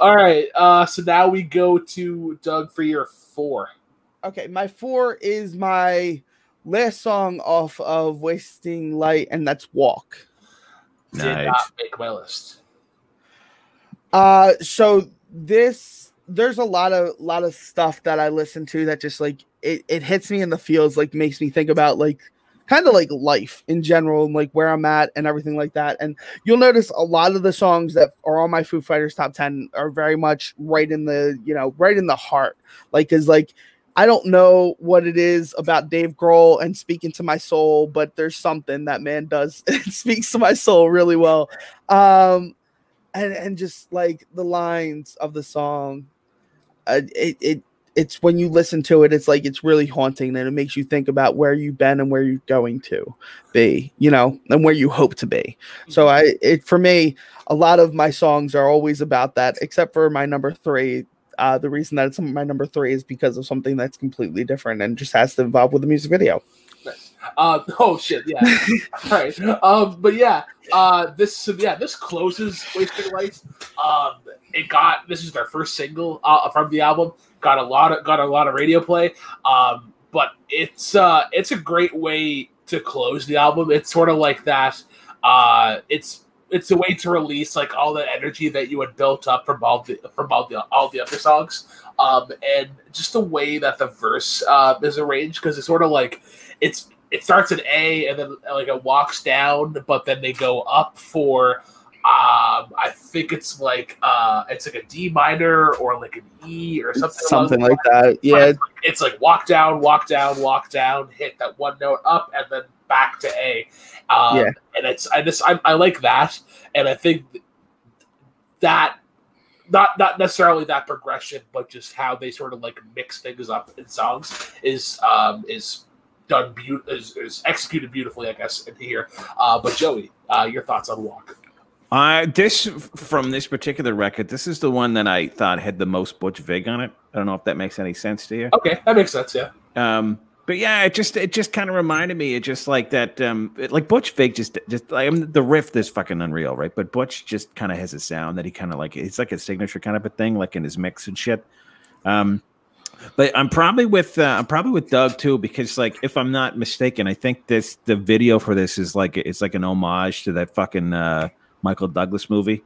all right. Uh, so now we go to Doug for your four. Okay, my four is my last song off of Wasting Light, and that's Walk. Did not make my list. Uh so this there's a lot of lot of stuff that I listen to that just like it, it hits me in the feels, like makes me think about like kind of like life in general and like where I'm at and everything like that. And you'll notice a lot of the songs that are on my Foo Fighters top 10 are very much right in the, you know, right in the heart. Like, is like I don't know what it is about Dave Grohl and speaking to my soul, but there's something that man does. It speaks to my soul really well. Um, and and just like the lines of the song, uh, it it it's when you listen to it, it's like it's really haunting, and it makes you think about where you've been and where you're going to be, you know, and where you hope to be. So I, it for me, a lot of my songs are always about that, except for my number three. Uh, the reason that it's my number three is because of something that's completely different and just has to involve with the music video. Uh, oh shit, yeah. All right. Um, but yeah, uh, this yeah, this closes Wasting Light. Um, it got this is their first single uh, from the album. Got a lot of got a lot of radio play. Um, but it's uh, it's a great way to close the album. It's sort of like that. Uh, it's it's a way to release like all the energy that you had built up from all the from all the all the other songs. Um, and just the way that the verse uh, is arranged because it's sort of like it's it starts at A and then like it walks down, but then they go up for um I think it's like uh it's like a D minor or like an E or something. Something like that. Yeah. It's like walk down, walk down, walk down, hit that one note up, and then back to A. Um, Yeah. And it's I just I, I like that, and I think that not not necessarily that progression, but just how they sort of like mix things up in songs is um is done beau- is, is executed beautifully, I guess, in here. Uh, but Joey, uh, your thoughts on Walk? Uh, this from this particular record, this is the one that I thought had the most Butch Vig on it. I don't know if that makes any sense to you. Okay, that makes sense. Yeah. Um, but yeah, it just it just kind of reminded me. It just like that, um, it, like Butch Vig just just like mean, the riff is fucking unreal, right? But Butch just kind of has a sound that he kind of like it's like a signature kind of a thing, like in his mix and shit. Um, but I'm probably with uh, I'm probably with Doug too because like if I'm not mistaken, I think this the video for this is like it's like an homage to that fucking uh, Michael Douglas movie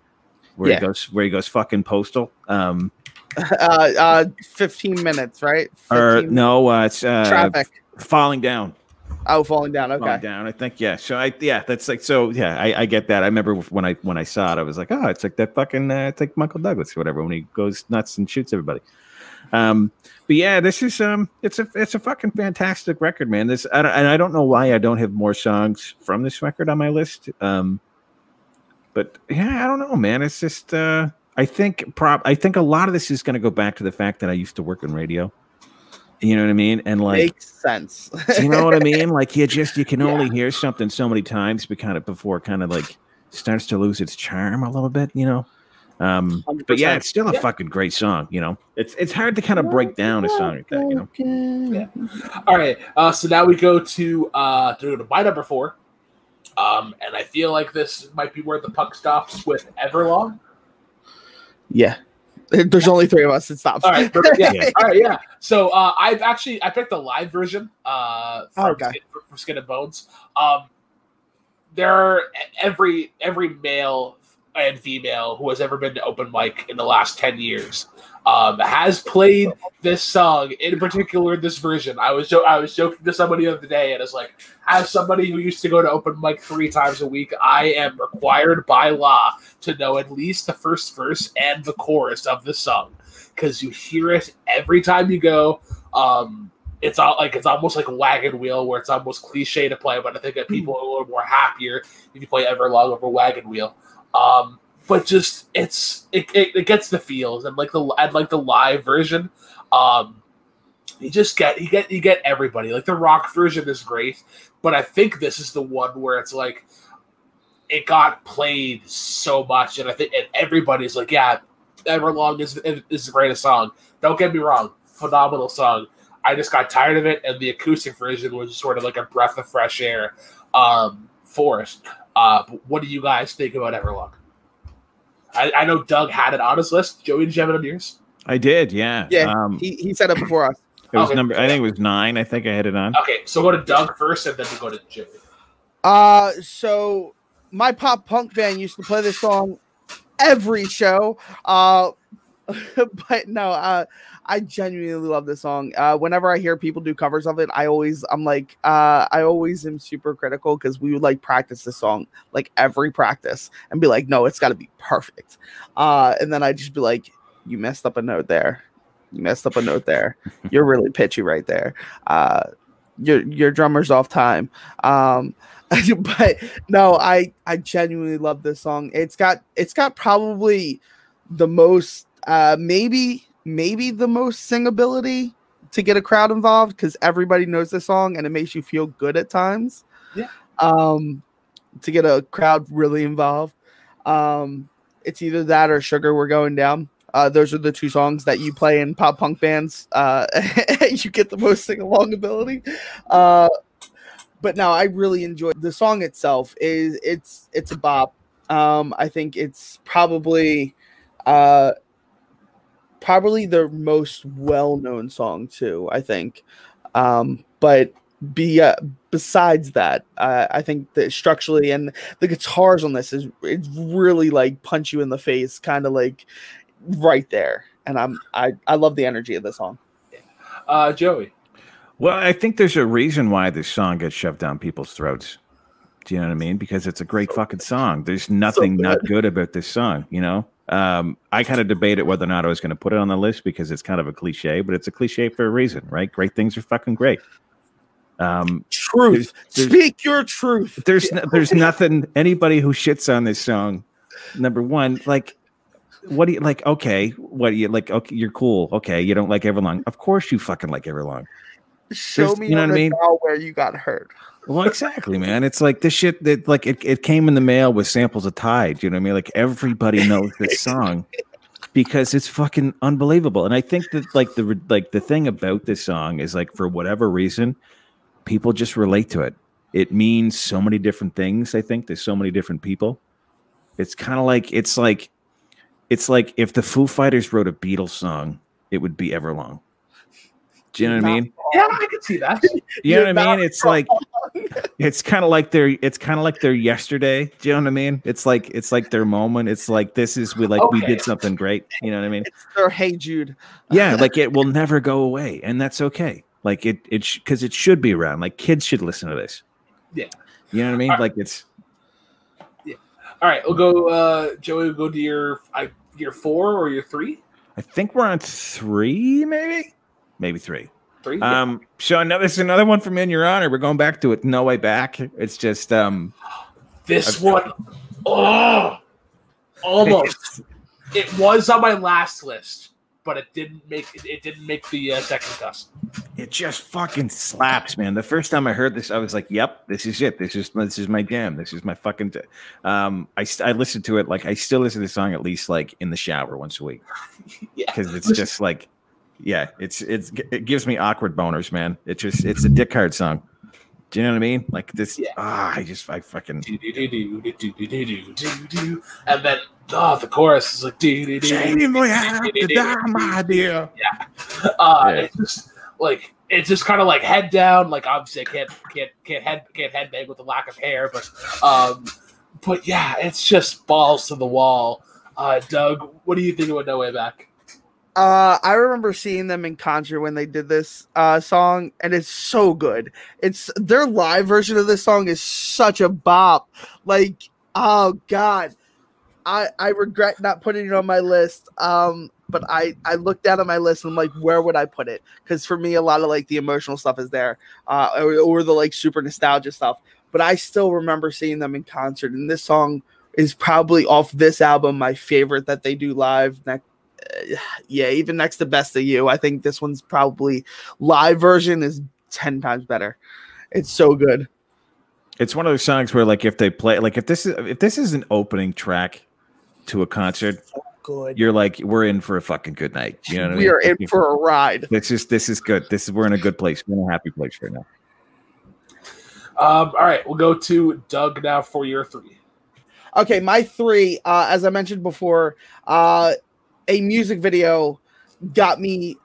where Yeah. he goes where he goes fucking postal. Um, Uh, uh, 15 minutes, right? or 15 no, uh, it's uh, traffic. falling down. Oh, falling down. Falling Okay. down. I think yeah. So I yeah, that's like so yeah. I, I get that. I remember when I when I saw it, I was like, oh, it's like that fucking uh, it's like Michael Douglas or whatever when he goes nuts and shoots everybody. Um, but yeah, this is um, it's a it's a fucking fantastic record, man. This I don't, and I don't know why I don't have more songs from this record on my list. Um, but yeah, I don't know, man. It's just uh, I think prop. I think a lot of this is going to go back to the fact that I used to work in radio. You know what I mean? And like Makes sense. do you know what I mean? Like you just you can Yeah. only hear something so many times, but kind of before kind of like starts to lose its charm a little bit, you know. Um, but yeah, it's still a Yeah. fucking great song. You know, it's it's hard to kind of break down a song like that. You know, All right. Uh, so now we go to uh, to, to my number four, um, and I feel like this might be where the puck stops with Everlong. Yeah. There's only three of us. It stops. All right. Yeah. Yeah. All right, yeah. So uh, I've actually I picked the live version uh, from, Oh, okay. Skin, from Skin and Bones. Um, there are every every male and female who has ever been to open mic in the last ten years um, has played this song in particular this version. I was jo- I was joking to somebody the other day, and it's like, as somebody who used to go to open mic three times a week, I am required by law to know at least the first verse and the chorus of the song because you hear it every time you go. Um, it's all like it's almost like wagon wheel where it's almost cliche to play, but I think that people are a little more happier if you play Everlong over wagon wheel. Um, but just it's it, it, it gets the feels and like the and like the live version. Um, you just get you get you get everybody. Like the rock version is great, but I think this is the one where it's like it got played so much, and I think and everybody's like, yeah, Everlong is is the greatest song. Don't get me wrong, phenomenal song. I just got tired of it, and the acoustic version was sort of like a breath of fresh air um, for. Uh, but what do you guys think about Everlong? I, I know Doug had it on his list. Joey, did you have it on yours? I did. Yeah. Yeah. Um, He, he said it before us. It was Okay. number. I think it was nine. I think I had it on. Okay, so go to Doug first, and then we go to Joey. Uh, so my pop punk band used to play this song every show. Uh, but no, uh, I genuinely love this song. Uh, whenever I hear people do covers of it, I always, I'm like, uh, I always am super critical because we would like practice this song like every practice and be like, no, it's got to be perfect. Uh, and then I just be like, you messed up a note there. You messed up a note there. You're really pitchy right there. Uh, your your drummer's off time. Um, but no, I I genuinely love this song. It's got it's got probably the most uh maybe maybe the most singability to get a crowd involved because everybody knows the song and it makes you feel good at times. Yeah. Um to get a crowd really involved. Um it's either that or Sugar We're Going Down. Uh, those are the two songs that you play in pop punk bands. Uh, you get the most sing along ability. Uh, but no, I really enjoy the song itself. is It's it's a bop. Um, I think it's probably uh, probably their most well known song too. I think, um, but be uh, besides that, uh, I think that structurally and the guitars on this is it's really like punch you in the face, kind of like right there. And I'm I I love the energy of the song. Uh, Joey. Well, I think there's a reason why this song gets shoved down people's throats. Do you know what I mean? Because it's a great fucking song. There's nothing not good about this song, you know? Um, I kind of debated whether or not I was going to put it on the list because it's kind of a cliche, but it's a cliche for a reason, right? Great things are fucking great. Um, Truth. there's- Speak your truth. there's no, there's nothing anybody who shits on this song. Number one, like, what do you like? Okay, what do you like? Okay, you're cool. Okay, you don't like Everlong. Of course, you fucking like Everlong. Show There's- me you know what I mean? where you got hurt. Well, exactly, man. It's like this shit that like it, it came in the mail with samples of Tide. You know what I mean? Like everybody knows this song because it's fucking unbelievable. And I think that like the like the thing about this song is like for whatever reason, people just relate to it. It means so many different things. I think there's so many different people. It's kind of like it's like it's like if the Foo Fighters wrote a Beatles song, it would be Everlong. Do you know what I mean? Yeah, I can see that. You know You're what I mean? It's like it's kind of like their it's kind of like their yesterday. Do you know what I mean? It's like it's like their moment. It's like this is we like we did something great. You know what I mean? Or hey Jude. Yeah, like it will never go away, and that's okay. Like it it because it should be around. Like kids should listen to this. Yeah. You know what I mean? Alright. Like it's Yeah. All right, we'll go. Uh, Joey, we'll go to your I, your four or your three. I think we're on three, maybe, maybe three. Three. Yeah. Um, so another this is another one from In Your Honor. We're going back to it. No way back. It's just um, this one, oh, almost. it was on my last list, but it didn't make it, it didn't make the uh, second cusp. it just fucking slaps, man. The first time I heard this, I was like, "Yep, this is it. This is this is my jam. This is my fucking." T-. Um, I I listened to it like I still listen to the song at least like in the shower once a week Yeah, because it's just like, yeah, it's it's it gives me awkward boners, man. It just it's a dick hard song. Do you know what I mean? Like this. Yeah. Ah, I just I fucking. And then oh, the chorus is like. Shame we have to die, my dear. uh, Yeah. it's just like it's just kind of like head down. Like obviously, I can't can't can't head can't headbang with the lack of hair, but um, but yeah, it's just balls to the wall. Uh, Doug, what do you think about No Way Back? Uh, I remember seeing them in concert when they did this uh, song, and it's so good. It's their live version of this song is such a bop. Like, oh god, I I regret not putting it on my list. Um, but I I looked down at my list and I'm like, where would I put it? Because for me, a lot of like the emotional stuff is there, uh, or, or the like super nostalgia stuff. But I still remember seeing them in concert, and this song is probably off this album my favorite that they do live. Yeah, even next to Best of You, I think this one's probably live version is 10 times better. It's so good. It's one of those songs where like if they play like if this is if this is an opening track to a concert, Good. you're like we're in for a fucking good night. You know what I mean? we are in Like, for a ride. This is this is good. This is we're in a good place. We're in a happy place right now. Um, all right, we'll go to Doug now for your three. Okay, my three, uh, as I mentioned before, uh, a music video got me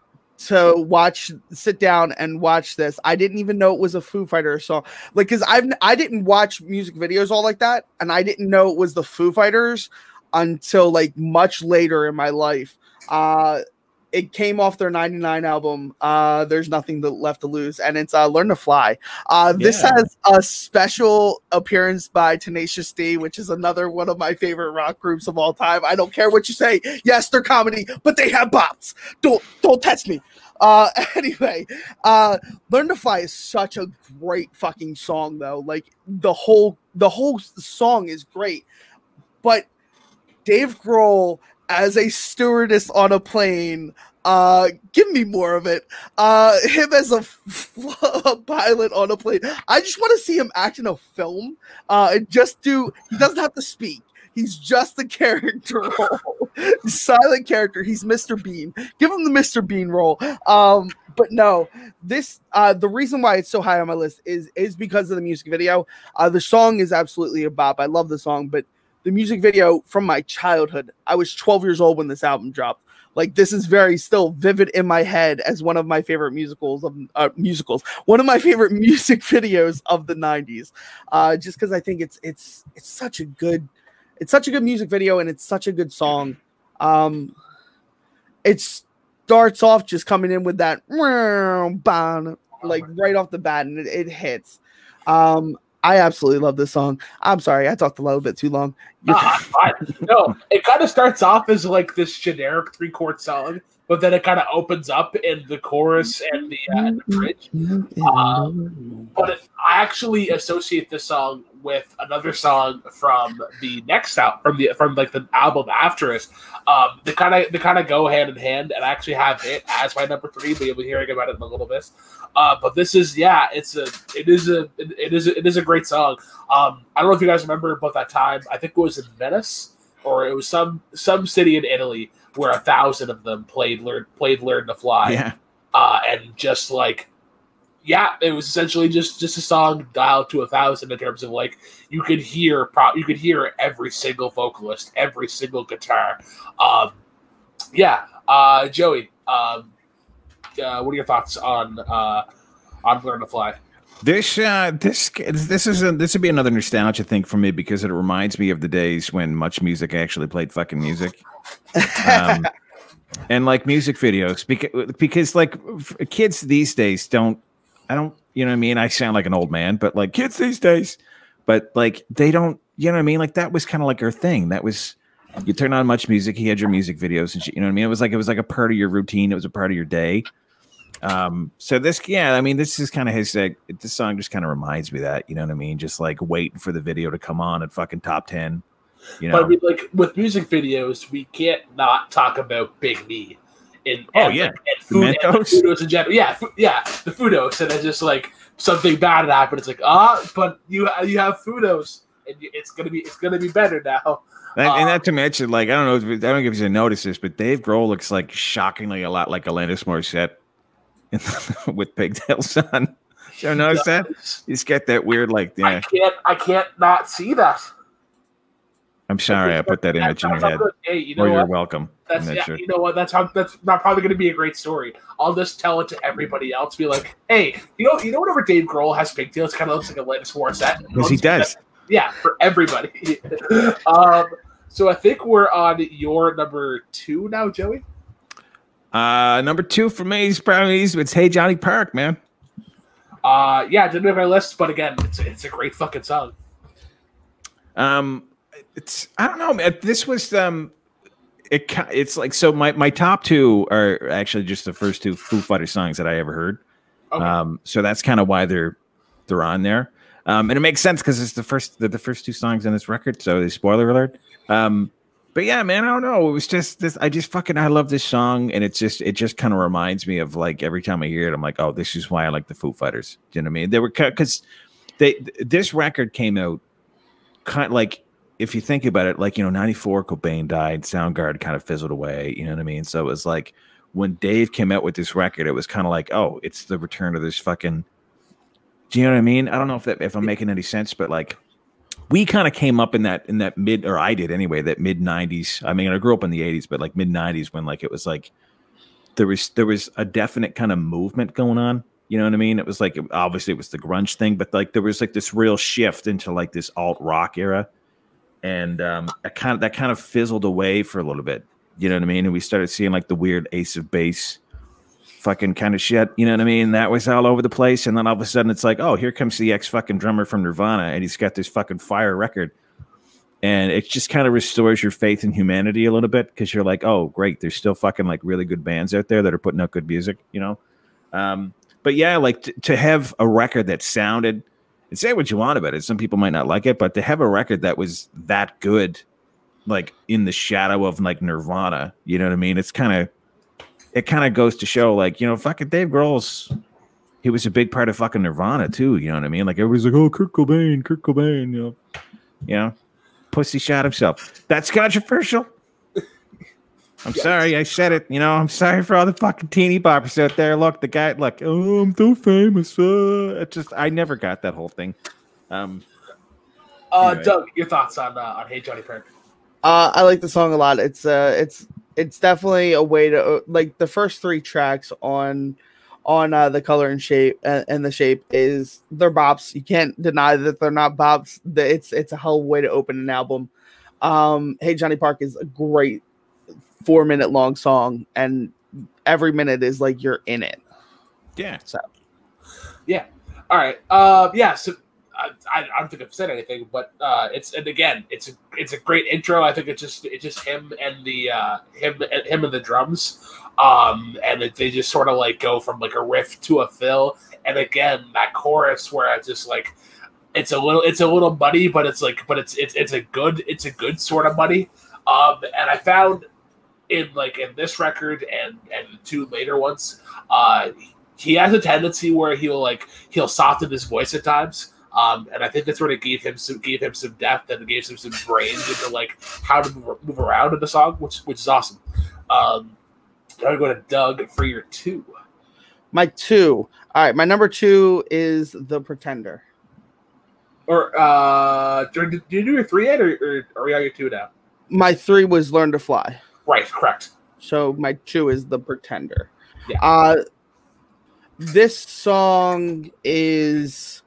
to watch sit down and watch this. I didn't even know it was a Foo fighter song. Like cuz I've I didn't watch music videos all like that and I didn't know it was the Foo Fighters until like much later in my life. Uh it came off their 99 album uh there's nothing left to lose and it's uh learn to fly. Uh this Yeah. has a special appearance by tenacious d which is another one of my favorite rock groups of all time. I don't care what you say. Yes they're comedy but they have bops. Don't don't test me. Uh anyway uh learn to fly is such a great fucking song though. Like the whole the whole song is great. But dave grohl as a stewardess on a plane. Uh give me more of it. Uh him as a, pilot on a plane. I just want to see him act in a film uh and just do he doesn't have to speak. He's just the character role. Silent character. He's mr bean. Give him the mr bean role. Um but no this uh the reason why it's so high on my list is is because of the music video. Uh the song is absolutely a bop. I love the song but the music video from my childhood. I was 12 years old when this album dropped. Like this is very still vivid in my head as one of my favorite musicals of uh, musicals. One of my favorite music videos of the 90s. Uh just cuz I think it's it's it's such a good it's such a good music video and it's such a good song. Um it starts off just coming in with that like right off the bat and it, it hits. Um I absolutely love this song. I'm sorry, I talked a little bit too long. You're- fine. No, it kind of starts off as like this generic three chord song, but then it kind of opens up in the chorus and the, uh, and the bridge. Um, but it, I actually associate this song with another song from the next out from the from like the album after us. Um, they kind of they kind of go hand in hand, and I actually have it as my number three. But you'll be hearing about it in a little bit. Uh, but this is yeah, it's a it is a it, it is a, it is a great song. Um, I don't know if you guys remember about that time. I think it was in Venice or it was some some city in Italy where a thousand of them played learn played learn to fly Yeah. uh, and just like yeah it was essentially just just a song dialed to a thousand in terms of like you could hear pro- you could hear every single vocalist every single guitar um yeah uh joey um uh, what are your thoughts on uh on learn to fly This uh this this is a, this would be another nostalgia thing for me because it reminds me of the days when MuchMusic actually played fucking music. Um, and like music videos because because like f- kids these days don't I don't you know what I mean? I sound like an old man but like kids these days but like they don't you know what I mean? Like that was kind of like our thing. That was you turn on MuchMusic he had your music videos and shit, you know what I mean? It was like it was like a part of your routine it was a part of your day. Um so this yeah I mean this is kind of his like this song just kind of reminds me that you know what I mean? Just like waiting for the video to come on at fucking top 10 you know But I mean, like with music videos, we can't not talk about Big Me. In, Oh, and, yeah. like, and food, and the? Footos in general. Yeah, fu- yeah, the Footos, and it's just like something bad happened. It's like ah, but you you have Footos, and it's gonna be it's gonna be better now. And, Uh, and not to mention, like I don't know, if, I don't know if you noticed this, but Dave Grohl looks like shockingly a lot like Alanis Morissette with pigtails on. You notice that? He's got that weird, like, yeah. I can't I can't not see that. I'm sorry, I put that image in your head. Hey, you Or know you're welcome. That's yeah, sure. you know what? That's how that's not probably going to be a great story. I'll just tell it to everybody else. Be like, hey, you know, you know, whenever Dave Grohl has pigtails, kind of looks like a Alanis Morissette. Because he does. Yeah, for everybody. um, so I think we're on your number two now, Joey. Uh, number two for me is probably it's Hey Johnny Park, man. Uh, yeah, didn't make my list, but again, it's it's a great fucking song. Um, it's I don't know, man. This was um, it it's like so. My my top two are actually just the first two Foo Fighters songs that I ever heard. Okay. Um, so that's kind of why they're they're on there. Um, and it makes sense because it's the first the, the first two songs on this record. So spoiler alert. Um, but yeah, man, I don't know. It was just this. I just fucking I love this song, and it's just it just kind of reminds me of like every time I hear it, I'm like, oh, this is why I like the Foo Fighters. Do you know what I mean? They were because they this record came out kind of like if you think about it, like you know, '94, Cobain died, Soundgarden kind of fizzled away. You know what I mean? So it was like when Dave came out with this record, it was kind of like, oh, it's the return of this fucking. Do you know what I mean? I don't know if that if I'm making any sense, but like we kind of came up in that in that mid or I did anyway, that mid '90s. I mean, I grew up in the '80s, but like mid '90s when like it was like there was there was a definite kind of movement going on. You know what I mean? It was like obviously it was the grunge thing, but like there was like this real shift into like this alt rock era, and um, that kind of that kind of fizzled away for a little bit. You know what I mean? And we started seeing like the weird Ace of Base fucking kind of shit. You know what I mean? That was all over the place. And then all of a sudden it's like, oh, here comes the ex fucking drummer from Nirvana and he's got this fucking fire record. And it just kind of restores your faith in humanity a little bit because you're like, oh, great. There's still fucking like really good bands out there that are putting out good music, you know? Um, but yeah, like t- to have a record that sounded, and say what you want about it. Some people might not like it, but to have a record that was that good, like in the shadow of like Nirvana, you know what I mean? It's kind of it kind of goes to show, like, you know, fucking Dave Grohl's, he was a big part of fucking Nirvana too. You know what I mean? Like everybody's like, oh, Kurt Cobain, Kurt Cobain, you know, you know, pussy shot himself. That's controversial. I'm yes. sorry, I said it. You know, I'm sorry for all the fucking teeny boppers out there. Look, the guy, like, oh, I'm so famous. Uh, it just, I never got that whole thing. Um, uh, anyway. Doug, your thoughts on uh, on Hey Johnny Park? Uh, I like the song a lot. It's uh, it's it's definitely a way to uh, like the first three tracks on on uh, the color and shape and, and, the shape is they're bops. You can't deny that they're not bops. It's it's a hell of a way to open an album. Um, hey Johnny Park is a great four minute long song, and every minute is like you're in it. Yeah. So. Yeah. All right. Uh, yeah. So I, I, don't think I've said anything, but uh, it's and again, it's a it's a great intro. I think it's just it's just him and the uh, him him and the drums, um, and it, they just sort of like go from like a riff to a fill, and again that chorus where I just like it's a little it's a little muddy, but it's like but it's it's it's a good it's a good sort of muddy. Um, and I found in like in this record and and two later ones, uh, he has a tendency where he'll like he'll soften his voice at times um, and I think that's sort of gave him some gave him some depth and gave him some brains into like how to move, move around in the song, which which is awesome. Um, I'm gonna go to Doug for your two. My two. All right, my number two is The Pretender. Or uh, did you do your three yet, or, or are we on your two now? My three was Learn to Fly. Right, correct. So my two is The Pretender. Yeah. Uh, this song is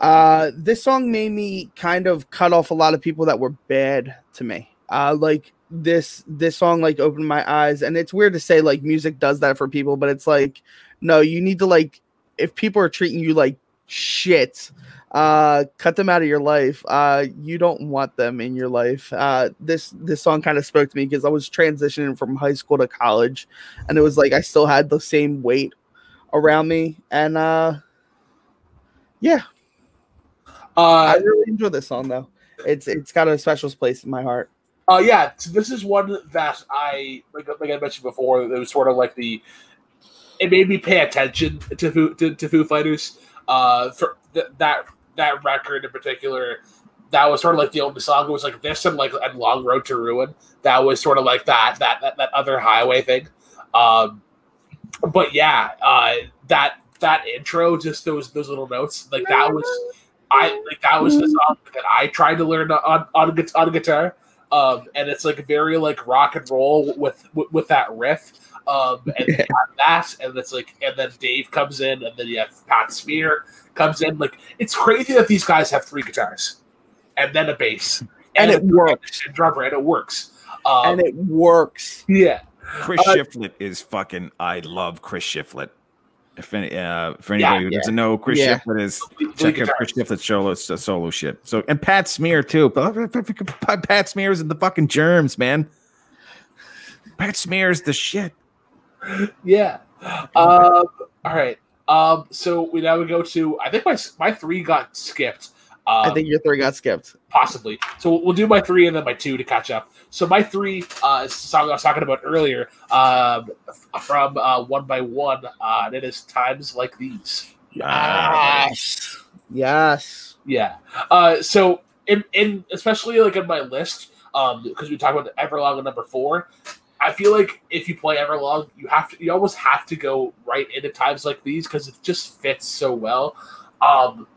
uh, this song made me kind of cut off a lot of people that were bad to me. Uh, like this this song like opened my eyes, and it's weird to say like music does that for people, but it's like no, you need to like if people are treating you like shit, uh, cut them out of your life. Uh, you don't want them in your life. Uh, this this song kind of spoke to me because I was transitioning from high school to college, and it was like I still had the same weight around me, and uh, yeah, uh, I really enjoy this song though. It's it's got a special place in my heart. Uh, yeah, this is one that I like. Like I mentioned before, it was sort of like the. It made me pay attention to Foo, to, to Foo Fighters. Uh, for th- that that record in particular, that was sort of like the only song. It was like this and like and Long Road to Ruin. That was sort of like that that that, that other highway thing. Um, but yeah, uh, that that intro, just those those little notes, like that was I like that was the song that I tried to learn on on, on guitar. Um, and it's like very like rock and roll with with, with that riff. Um, and yeah. that, and it's like, and then Dave comes in, and then you have Pat Smear comes in. Like, it's crazy that these guys have three guitars, and then a bass, and, and it works, and drummer, and it works, um, and it works. Yeah, Chris uh, Shiflett is fucking. I love Chris Shiflett. If any, uh, for anybody yeah, who doesn't know, Chris yeah. Shiflett is check out Chris Shiflett's solo solo shit. So and Pat Smear too. Pat Smear's in the fucking germs, man. Pat Smear's the shit. Yeah. Um, all right. Um, so we now we go to. I think my my three got skipped. Um, I think your three got skipped. Possibly. So we'll do my three and then my two to catch up. So my three uh, is song I was talking about earlier um, from uh, One by One, uh, and it is Times Like These. Yes. Yes. Yeah. Uh, so in, in especially like in my list, um, because we talked about the Everlong at number four, I feel like if you play Everlong, you have to you almost have to go right into times like these because it just fits so well. Um,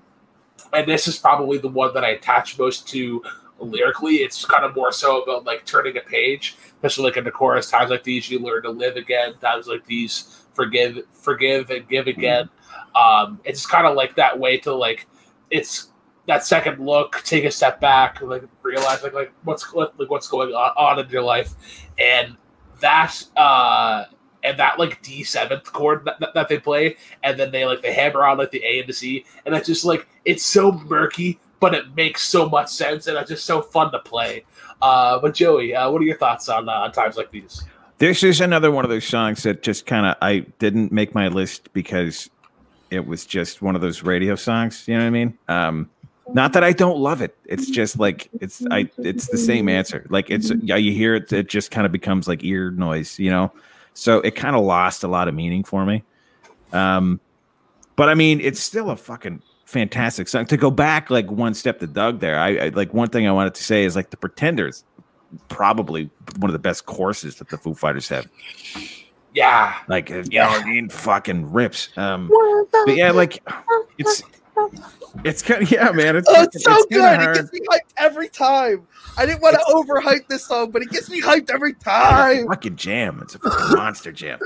and this is probably the one that I attach most to lyrically. It's kind of more so about like turning a page, especially like in the chorus. Times like these, you learn to live again. Times like these, forgive, forgive, and give again. Um, it's kind of like that way to like, it's that second look, take a step back, like realize like like what's like what's going on in your life, and that uh and that like D seventh chord that, that, they play, and then they like they hammer on like the A and the C, and it's just like it's so murky, but it makes so much sense, and it's just so fun to play. Uh, but Joey, uh, what are your thoughts on uh, on times like these? This is another one of those songs that just kind of I didn't make my list because it was just one of those radio songs. You know what I mean? Um, not that I don't love it. It's just like it's I it's the same answer. Like it's yeah, you hear it, it just kind of becomes like ear noise, you know. So it kind of lost a lot of meaning for me. Um, but I mean, it's still a fucking fantastic song. To go back like one step to Doug there, I, I like one thing I wanted to say is like the Pretenders, probably one of the best courses that the Foo Fighters have. Yeah, Like uh, you know, I mean, fucking rips. Um, but yeah, like it's it's kind of yeah, man. It's, Oh, it's so it's good. It gets me hyped every time. I didn't want to overhype this song, but it gets me hyped every time. fucking jam. It's a fucking monster jam.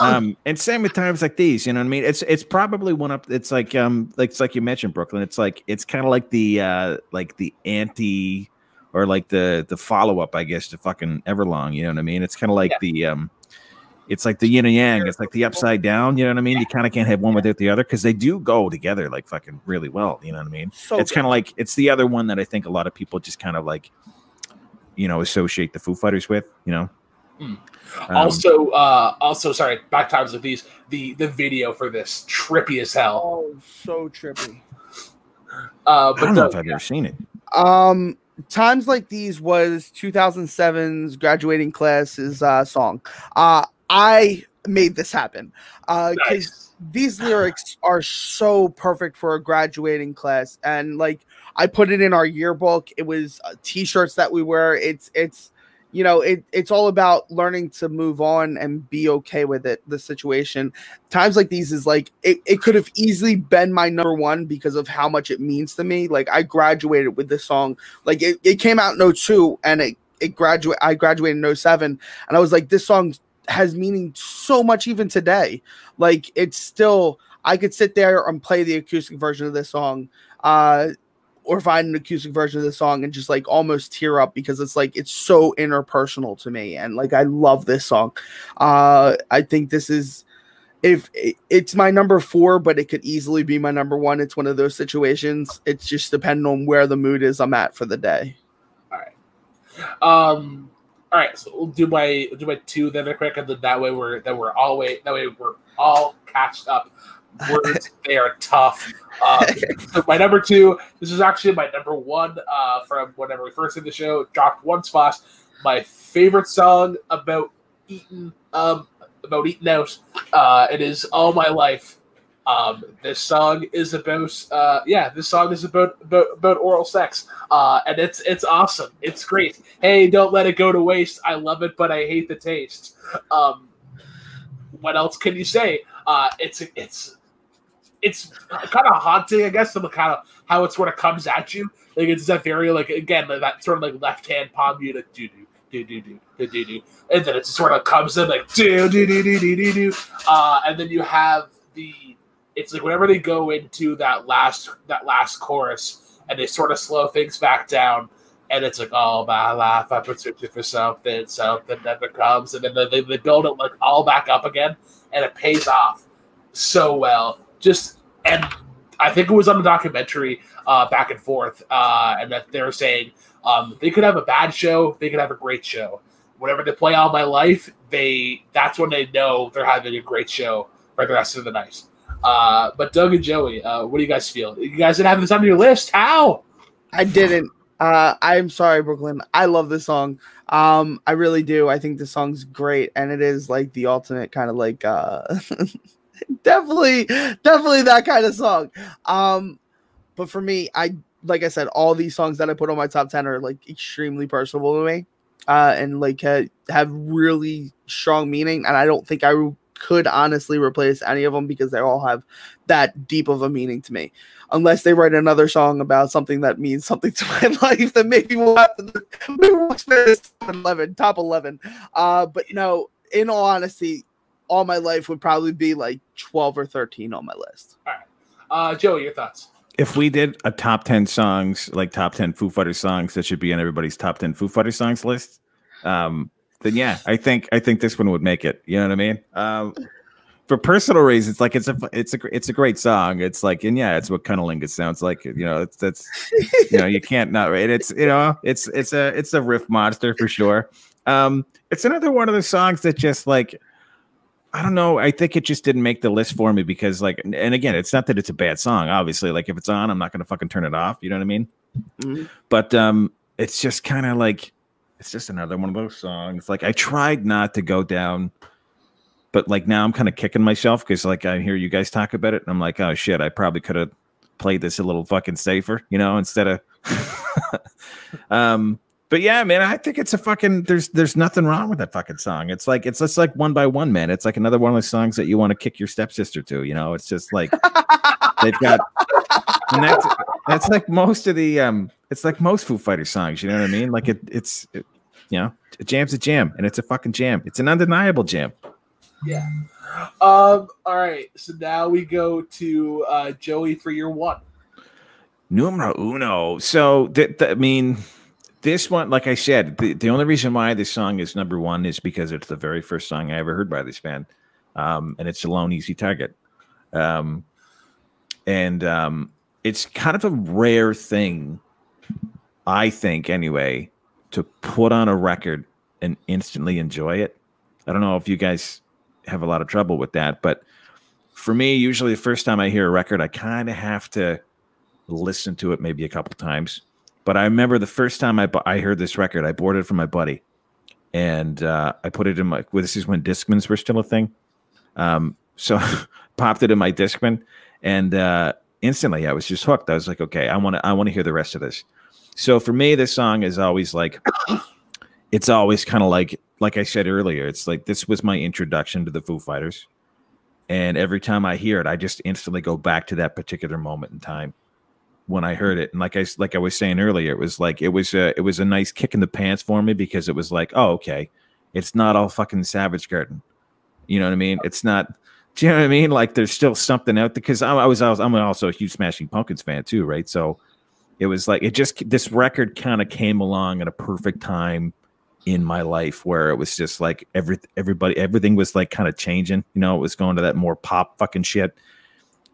Um, and same with times like these, you know what I mean? It's it's probably one up. It's like um, like it's like you mentioned Brooklyn. It's like it's kind of like the uh, like the anti or like the the follow up, I guess, to fucking Everlong. You know what I mean? It's kind of like Yeah. the um, it's like the yin and yang. It's like the upside down. You know what I mean? You kind of can't have one without the other because they do go together like fucking really well. You know what I mean? So it's kind of like it's the other one that I think a lot of people just kind of like, you know, associate the Foo Fighters with. You know. Hmm. Um, also, uh, also, sorry, back times like these. The the video for this trippy as hell. Oh, so trippy. Uh, I don't know the- if I've ever seen it. Um, times like these was 2007's graduating classes uh, song. Uh, I made this happen. Uh, 'cause nice. these lyrics are so perfect for a graduating class, and like I put it in our yearbook. It was uh, t-shirts that we wear. It's it's you know it, it's all about learning to move on and be okay with it the situation times like these is like it, it could have easily been my number one because of how much it means to me like i graduated with this song like it, it came out in 02 and it it graduate i graduated in 07 and i was like this song has meaning so much even today like it's still i could sit there and play the acoustic version of this song uh or find an acoustic version of the song and just like almost tear up because it's like it's so interpersonal to me and like I love this song. Uh I think this is if it- it's my number 4 but it could easily be my number 1. It's one of those situations. It's just depending on where the mood is I'm at for the day. All right. Um. All right, so we'll do my do my two then real quick, and then that way we're that we're all way that way we're all catched up. Words they are tough. Uh, so my number two. This is actually my number one uh, from whenever we first did the show. Dropped one spot. My favorite song about eating um about eating out. Uh, it is all my life. Um, this song is about uh, yeah, this song is about about, about oral sex. Uh, and it's it's awesome. It's great. Hey, don't let it go to waste. I love it, but I hate the taste. Um, what else can you say? Uh, it's it's it's kind of haunting, I guess, the kind of how it sort of comes at you. Like it's that very like again that sort of like left hand palm you do do do do do do do do, and then it sort of comes in like do do do do do do do, uh, and then you have the it's like whenever they go into that last that last chorus and they sort of slow things back down and it's like all my life I've been searching for something something never comes. And then they, they build it like all back up again and it pays off so well. Just and I think it was on the documentary uh, back and forth uh, and that they're saying um, they could have a bad show they could have a great show. Whenever they play all my life they that's when they know they're having a great show for the rest of the night uh, but Doug and Joey, uh, what do you guys feel? You guys didn't have this on your list. How? I didn't uh I'm sorry Brooklyn. I love this song. Um I really do. I think the song's great and it is like the ultimate kind of like uh definitely definitely that kind of song. Um but for me, I like I said all these songs that I put on my top 10 are like extremely personal to me. Uh and like uh, have really strong meaning and I don't think I could honestly replace any of them because they all have that deep of a meaning to me. Unless they write another song about something that means something to my life, then maybe we'll have to maybe we'll experience 11, top 11. Uh, but no, in all honesty, all my life would probably be like 12 or 13 on my list. All right. Uh, Joey, your thoughts? If we did a top 10 songs, like top 10 Foo Fighters songs that should be on everybody's top 10 Foo Fighters songs list, um, then yeah, I think I think this one would make it. You know what I mean? Um, for personal reasons, like it's a it's a it's a great song. It's like and yeah, it's what Cunnilingus sounds like. You know, it's that's you know you can't not right. It's you know it's it's a it's a riff monster for sure. Um, it's another one of the songs that just like I don't know. I think it just didn't make the list for me because, like, and again, it's not that it's a bad song. Obviously, like if it's on, I'm not gonna fucking turn it off. You know what I mean? Mm-hmm. But um, it's just kind of like it's just another one of those songs. Like I tried not to go down, but like now I'm kind of kicking myself because like I hear you guys talk about it, and I'm like, oh shit, I probably could have played this a little fucking safer, you know, instead of. um, but yeah, man, I think it's a fucking there's there's nothing wrong with that fucking song. It's like it's just like one by one, man. It's like another one of those songs that you want to kick your stepsister to, you know. It's just like they've got and that's that's like most of the um it's like most Foo Fighter songs, you know what I mean? Like it it's it, you know, a jam's a jam and it's a fucking jam. It's an undeniable jam. Yeah. Um all right, so now we go to uh Joey for your one. Numero uno. So th- th- I mean this one, like I said, the, the only reason why this song is number one is because it's the very first song I ever heard by this band. Um, and it's Alone Easy Target. Um, and um, it's kind of a rare thing, I think, anyway, to put on a record and instantly enjoy it. I don't know if you guys have a lot of trouble with that, but for me, usually the first time I hear a record, I kind of have to listen to it maybe a couple times but I remember the first time I, I heard this record, I bought it from my buddy, and uh, I put it in my. Well, this is when Discmans were still a thing. Um, so popped it in my Discman, and uh, instantly I was just hooked. I was like, okay, I want to, I want to hear the rest of this. So for me, this song is always like, it's always kind of like, like I said earlier, it's like this was my introduction to the Foo Fighters, and every time I hear it, I just instantly go back to that particular moment in time when I heard it. And like I like I was saying earlier, it was like it was a it was a nice kick in the pants for me because it was like, oh, okay, it's not all fucking Savage Garden. You know what I mean? It's not. Do you know what I mean? Like there's still something out there because I, I was I was I'm also a huge Smashing Pumpkins fan too, right? So it was like it just this record kind of came along at a perfect time in my life where it was just like every everybody everything was like kind of changing. You know, it was going to that more pop fucking shit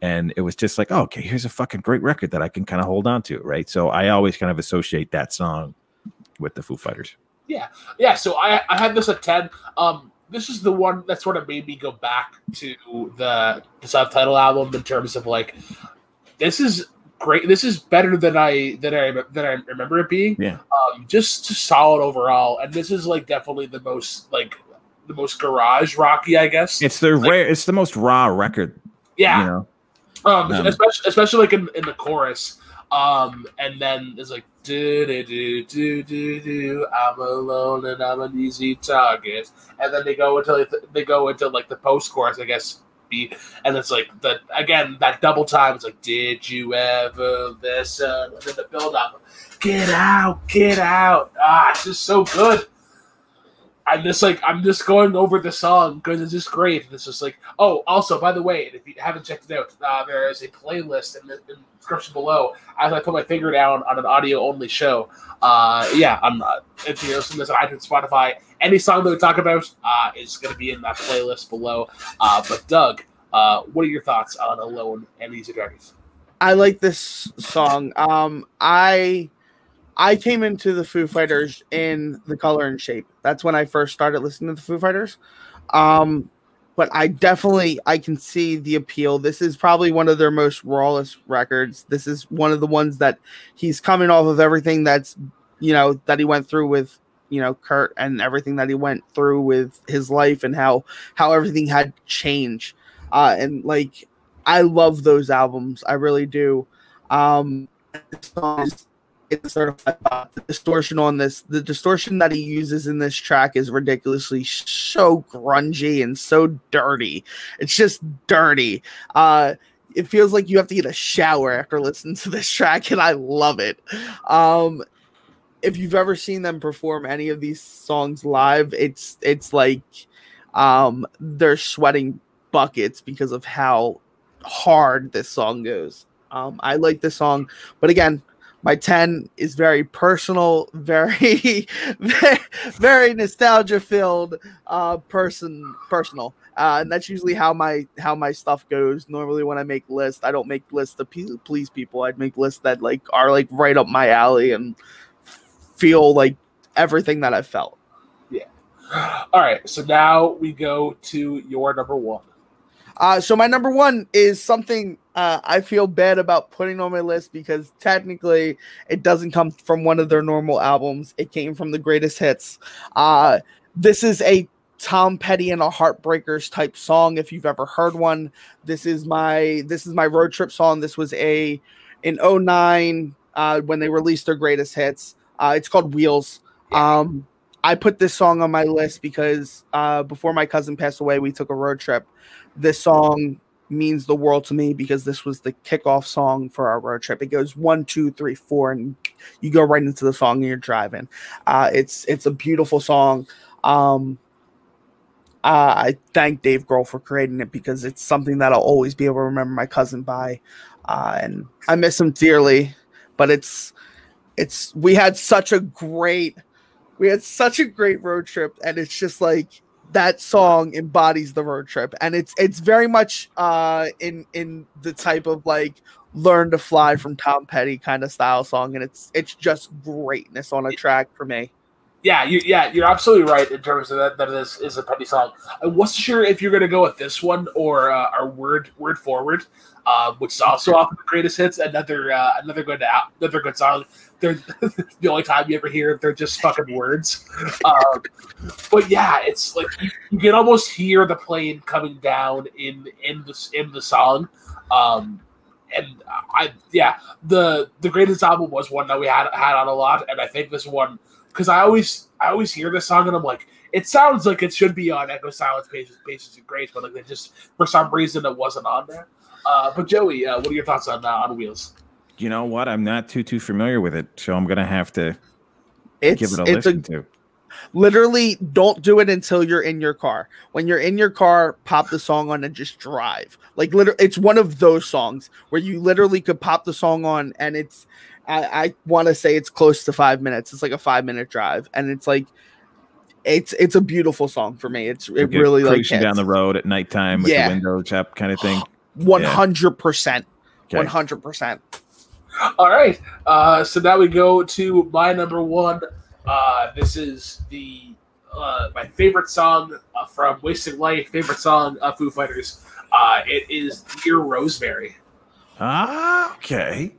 and it was just like, oh, okay, here's a fucking great record that I can kind of hold on to, right? So I always kind of associate that song with the Foo Fighters. Yeah, yeah. So I I had this at ten. Um, this is the one that sort of made me go back to the, the subtitle album in terms of like, this is great. This is better than I than I than I remember it being. Yeah. Um, just, just solid overall, and this is like definitely the most like the most garage rocky, I guess. It's the like, rare. It's the most raw record. Yeah. You know? Um, um, especially, especially like in, in the chorus. Um, and then it's like do do do do do do. I'm alone and I'm an easy target. And then they go into like, they go into like the post chorus, I guess. Beat, and it's like the again that double time. It's like, did you ever listen? And then the build up, get out, get out. Ah, it's just so good. I'm just like I'm just going over the song because it's just great. And it's just like, oh, also by the way, if you haven't checked it out, uh, there is a playlist in the, in the, description below. As I put my finger down on an audio only show, uh, yeah, I'm uh, if you listen to this on iTunes, Spotify, any song that we talk about uh, is going to be in that playlist below. Uh, but Doug, uh, what are your thoughts on Alone and Easy Dragons? I like this song. Um, I I came into the Foo Fighters in the color and shape. That's when I first started listening to the Foo Fighters. Um, but I definitely I can see the appeal. This is probably one of their most rawest records. This is one of the ones that he's coming off of everything that's you know that he went through with you know Kurt and everything that he went through with his life and how how everything had changed. Uh, and like I love those albums. I really do. Um, a certified pop. The distortion on this, the distortion that he uses in this track is ridiculously so grungy and so dirty. It's just dirty. Uh, it feels like you have to get a shower after listening to this track, and I love it. Um, if you've ever seen them perform any of these songs live, it's it's like um, they're sweating buckets because of how hard this song goes. Um, I like this song, but again, my 10 is very personal, very, very, nostalgia filled, uh, person, personal. Uh, and that's usually how my how my stuff goes. Normally, when I make lists, I don't make lists to please people. I'd make lists that like are like right up my alley and feel like everything that I felt. Yeah. All right. So now we go to your number one. Uh, so my number one is something uh, I feel bad about putting on my list because technically it doesn't come from one of their normal albums. It came from the greatest hits. Uh, this is a Tom Petty and a Heartbreakers type song. If you've ever heard one, this is my this is my road trip song. This was a in 09 uh, when they released their greatest hits. Uh, it's called Wheels. Um, I put this song on my list because uh, before my cousin passed away, we took a road trip this song means the world to me because this was the kickoff song for our road trip. It goes one, two, three, four, and you go right into the song and you're driving. Uh, it's it's a beautiful song. Um, uh, I thank Dave Grohl for creating it because it's something that I'll always be able to remember my cousin by, uh, and I miss him dearly. But it's it's we had such a great we had such a great road trip, and it's just like that song embodies the road trip. And it's it's very much uh in in the type of like learn to fly from tom petty kind of style song. And it's it's just greatness on a track for me yeah you, yeah you're absolutely right in terms of that that this is a petty song i wasn't sure if you're to go with this one or uh, our word word forward uh, which is also off of the greatest hits another uh, another good another good song they're the only time you ever hear they're just fucking words. Um, but yeah, it's like you, you, can almost hear the plane coming down in in the in the song. Um, and I yeah, the the greatest album was one that we had had on a lot, and I think this one because I always I always hear this song and I'm like, it sounds like it should be on Echo Silence Pages Pages and Grace, but like it just for some reason it wasn't on there. Uh, but Joey, uh, what are your thoughts on uh, on Wheels? you know what? I'm not too too familiar with it, so I'm gonna have to it's, give it a listen a, to. Literally, don't do it until you're in your car. When you're in your car, pop the song on and just drive. Like literally, it's one of those songs where you literally could pop the song on and it's. I, I want to say it's close to five minutes. It's like a five minute drive, and it's like it's it's a beautiful song for me. It's it really like down the road at nighttime with yeah. the windows up, kind of thing. One hundred percent, one hundred percent. All right. Uh, so now we go to my number one. Uh, this is the uh, my favorite song uh, from Wasting Light. Favorite song of Foo Fighters. Uh, it is Dear Rosemary. Ah, okay.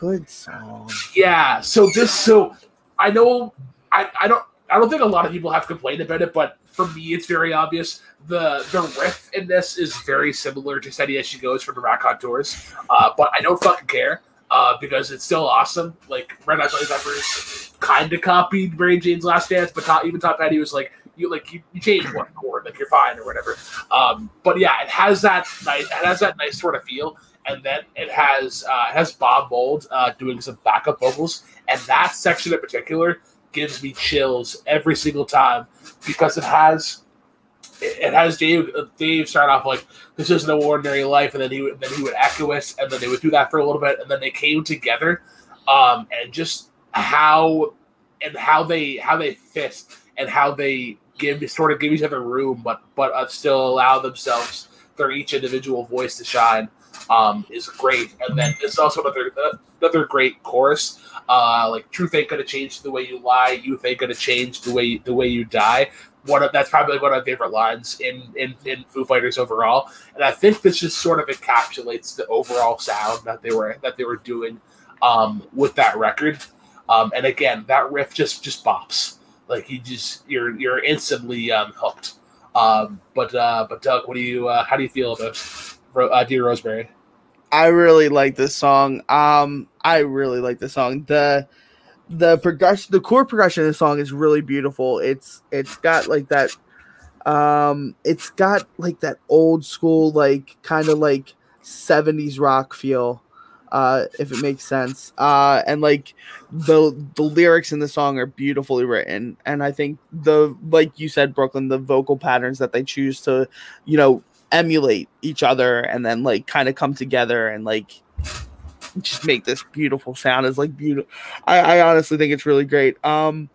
Good song. Yeah. So this. So I know. I, I don't. I don't think a lot of people have complained about it, but for me, it's very obvious. the The riff in this is very similar to "Steady as She Goes" from the Raconteurs, uh, but I don't fucking care uh, because it's still awesome. Like Red Hot Chili Peppers kind of copied Mary Jane's Last Dance, but Tom, even Tom Petty was like, you like you, you change one chord, like you're fine or whatever. Um, but yeah, it has that nice, it has that nice sort of feel, and then it has uh, has Bob Mould uh, doing some backup vocals, and that section in particular gives me chills every single time because it has it has Dave Dave start off like this is no ordinary life, and then he would then he would echo it, and then they would do that for a little bit, and then they came together, um, and just how and how they how they fit and how they give sort of give each other room, but but uh, still allow themselves their each individual voice to shine um, is great. And then it's also another another great chorus. Uh, like truth ain't gonna change the way you lie, youth ain't gonna change the way the way you die one of that's probably one of my favorite lines in, in in Foo Fighters overall, and I think this just sort of encapsulates the overall sound that they were that they were doing um, with that record. Um, and again, that riff just just bops like you just you're you're instantly um, hooked. Um, but uh, but Doug, what do you uh, how do you feel about uh, Dear Rosemary? I really like this song. Um, I really like this song. The the progression, the chord progression of the song is really beautiful. It's it's got like that, um, it's got like that old school, like kind of like '70s rock feel, uh, if it makes sense. Uh, and like the the lyrics in the song are beautifully written, and I think the like you said, Brooklyn, the vocal patterns that they choose to, you know, emulate each other and then like kind of come together and like just make this beautiful sound is like beautiful. I, I honestly think it's really great. Um,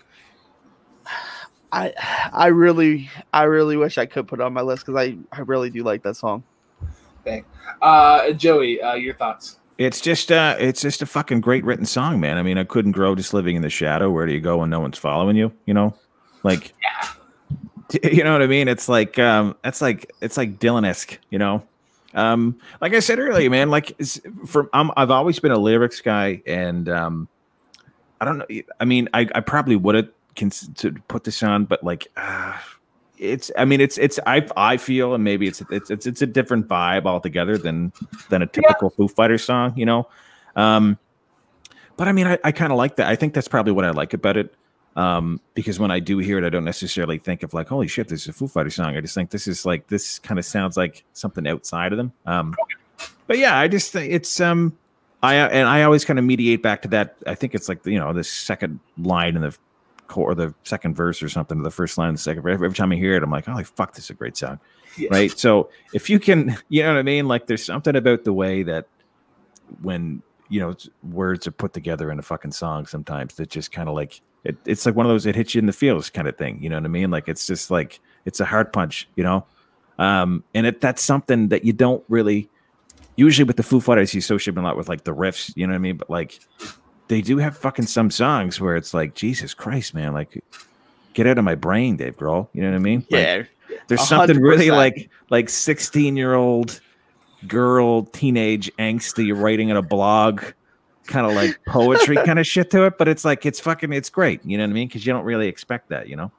I I really I really wish I could put it on my list because I I really do like that song. Bang. Uh, Joey, uh, your thoughts? It's just uh it's just a fucking great written song, man. I mean, I couldn't grow just living in the shadow. Where do you go when no one's following you? You know, like Yeah. you know what I mean? It's like um it's like it's like Dylan-esque, you know. Um, like I said earlier, man, like for I'm, I've always been a lyrics guy, and um, I don't know. I mean, I, I probably would have cons- to put this on, but like, uh, it's. I mean, it's it's. I I feel, and maybe it's it's it's, it's a different vibe altogether than than a typical Foo Fighters song, you know. Um, but I mean, I, I kind of like that. I think that's probably what I like about it. Um, because when I do hear it, I don't necessarily think of like, holy shit, this is a Foo Fighter song. I just think this is like this kind of sounds like something outside of them. Um, but yeah, I just think it's um, I and I always kind of mediate back to that. I think it's like you know the second line in the core, the second verse or something, the first line, the second. Every, every time I hear it, I'm like, holy fuck, this is a great song, Yeah. right? So if you can, you know what I mean? Like, there's something about the way that when you know words are put together in a fucking song sometimes that just kind of like it, it's like one of those it hits you in the feels kind of thing you know what i mean? Like it's just like it's a hard punch you know? Um and it that's something that you don't really usually with the foo fighters you associate them a lot with like the riffs you know what i mean? But like they do have fucking some songs where it's like jesus christ man like get out of my brain dave grohl you know what i mean? Like, Yeah, there's A something really like like 16 year old girl teenage angsty writing in a blog kind of like poetry kind of shit to it but it's like it's fucking it's great you know what i mean because you don't really expect that you know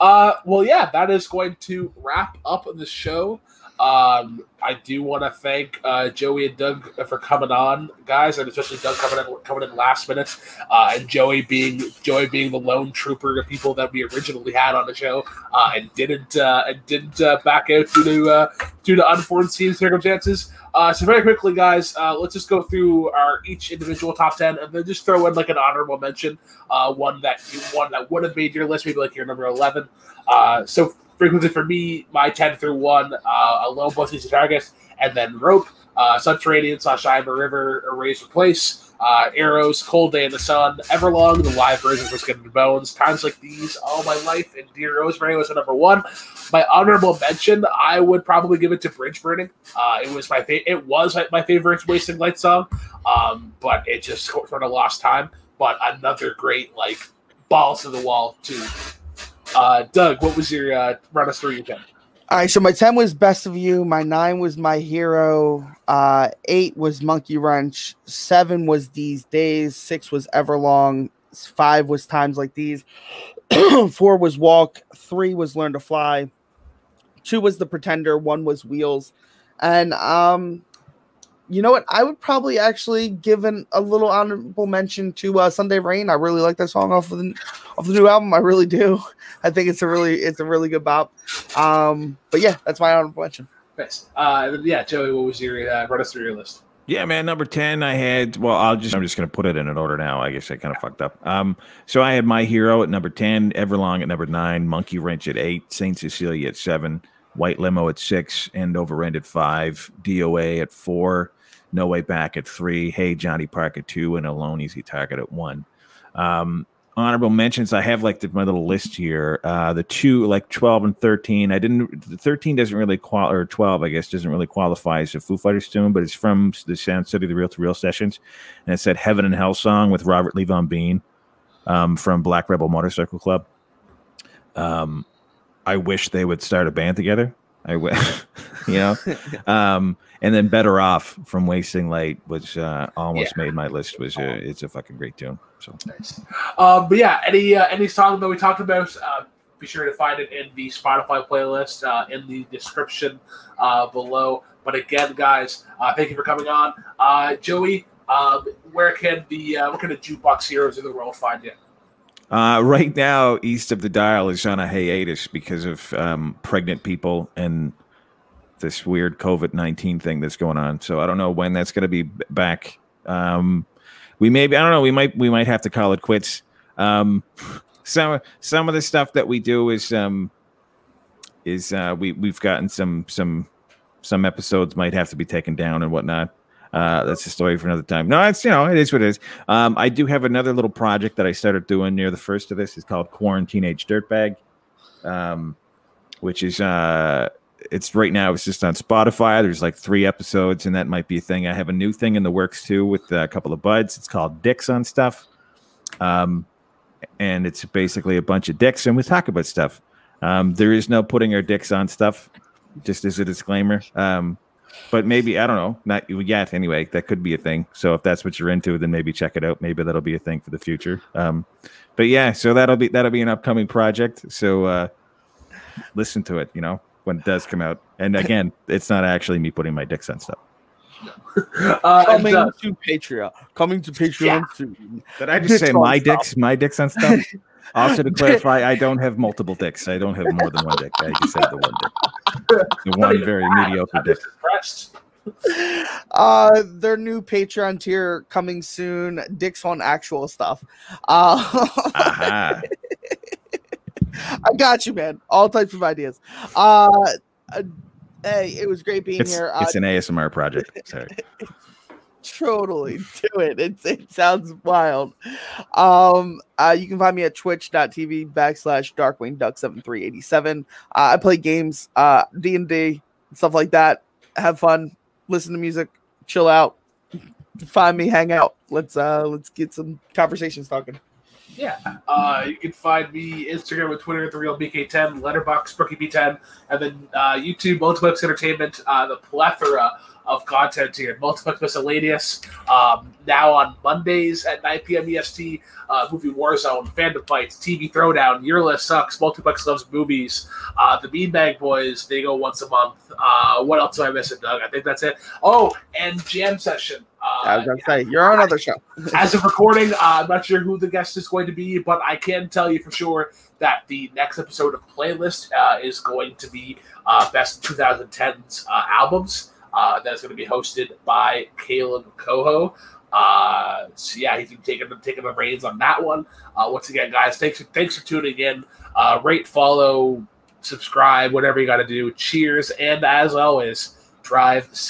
Uh, well, yeah, that is going to wrap up the show. Um, I do want to thank uh, Joey and Doug for coming on, guys, and especially Doug coming in coming in last minute, uh, and Joey being Joey being the lone trooper of people that we originally had on the show, uh, and didn't uh, and didn't uh, back out due to uh, due to unforeseen circumstances. So very quickly, guys, let's just go through our each individual top ten, and then just throw in like an honorable mention, one that you one that would have made your list, maybe like your number eleven. Uh, frequency for me, my ten through one, uh, Alone plus Easy Target, and then Rope, uh, Subterranean slash Iver River, Erase Replace, uh, Arrows, Cold Day in the Sun, Everlong, the live version for Skin and Bones, Times Like These, All My Life, and Dear Rosemary was the number one. My honorable mention, I would probably give it to Bridge Burning. Uh, it was my fa- it was my favorite Wasting Light song, um, but it just sort of lost time. But another great like balls to the wall too. Uh, Doug, what was your uh, run us through your ten? All right, so my 10 was Best of You, my 9 was My Hero, uh 8 was Monkey Wrench, 7 was These Days, 6 was Everlong, 5 was Times Like These, 4 was Walk, 3 was Learn to Fly, 2 was The Pretender, 1 was Wheels. And um you know what? I would probably actually give an, a little honorable mention to uh, Sunday Rain. I really like that song off of the off the new album. I really do. I think it's a really it's a really good bop. Um, but yeah, that's my honorable mention. Nice. Uh, yeah, Joey, what was your uh, run us through your list? Yeah, man. Number ten, I had. Well, I'll just. I'm just gonna put it in an order now. I guess I kind of fucked up. Um, so I had my hero at number ten, Everlong at number nine, Monkey Wrench at eight, Saint Cecilia at seven, White Limo at six, End Over End at five, DOA at four, No Way Back at three, Hey Johnny Park at two, and Alone Easy Target at one. Um, honorable mentions. I have like the, my little list here. Uh, the two like twelve and thirteen. I didn't. Thirteen doesn't really qual or twelve, I guess, doesn't really qualify as a Foo Fighters tune, but it's from the Sound City, the Real to Reel sessions, and it said "Heaven and Hell" song with Robert Levon Been um, from Black Rebel Motorcycle Club. Um, I wish they would start a band together. I wish, you know. um, and then "Better Off" from Wasting Light, which uh, almost made my list. Was a, it's a fucking great tune. So Nice. Um, but yeah, any uh, any song that we talked about, uh, be sure to find it in the Spotify playlist uh, in the description uh, below. But again, guys, uh, thank you for coming on, uh, Joey. Um, where can the uh, what kind of jukebox heroes in the world find you? Uh, right now, East of the Dial is on a hiatus because of um, pregnant people and this weird COVID nineteen thing that's going on. So I don't know when that's going to be back. Um, we maybe I don't know. We might we might have to call it quits. Um, some some of the stuff that we do is um, is uh, we we've gotten some some some episodes might have to be taken down and whatnot. Uh, that's a story for another time. No, it's you know it is what it is. Um, I do have another little project that I started doing near the first of this. It's called Quarantine Age Dirtbag, um, which is uh, it's right now. It's just on Spotify. There's like three episodes, and that might be a thing. I have a new thing in the works too with a couple of buds. It's called Dicks on Stuff, um, and it's basically a bunch of dicks, and we talk about stuff. Um, there is no putting our dicks on stuff, just as a disclaimer. But maybe I don't know, not yet. Anyway, that could be a thing. So if that's what you're into, then maybe check it out. Maybe that'll be a thing for the future. Um, but yeah, so that'll be that'll be an upcoming project. So uh, listen to it. You know when it does come out. And again, it's not actually me putting my dicks on stuff. Uh, Coming and, uh, to Patreon. Coming to Patreon Yeah. soon. Did I just Dicks say my stuff. dicks, my dicks on stuff? Also, to clarify, I don't have multiple dicks. I don't have more than one dick. I just have the one dick. The one very mediocre I'm dick. just. Uh, their new Patreon tier coming soon. Dicks on actual stuff. Uh, Aha. I got you, man. All types of ideas. Uh, uh, hey, it was great being It's, here. Uh, it's an ASMR project. Sorry. totally do it. It's it sounds wild. Um, uh, you can find me at twitch.tv backslash darkwing duck 7387. Uh, I play games, uh, D and D, stuff like that. Have fun, listen to music, chill out. Find me, hang out. Let's uh let's get some conversations talking. Yeah. Uh, you can find me Instagram and Twitter at the real BK10, Letterboxd Brookie B10, and then uh, YouTube Multiplex Entertainment. Uh, the plethora of content here. Multiplex Miscellaneous. Um, now on Mondays at 9 p.m. EST. Uh, movie Warzone, Fandom Fights, TV Throwdown, Your List Sucks, Multiplex Loves Movies, uh, The Beanbag Boys. They go once a month. Uh, what else am I missing, Doug? I think that's it. Oh, and Jam Session. Uh, I was gonna say you're on another show. as of recording, uh, I'm not sure who the guest is going to be, but I can tell you for sure that the next episode of Playlist uh, is going to be uh, best 2010s uh, albums. Uh, that is going to be hosted by Caleb Coho. Uh, so yeah, he's been taking taking the reins on that one. Uh, once again, guys, thanks for, thanks for tuning in. Uh, rate, follow, subscribe, whatever you got to do. Cheers, and as always, drive.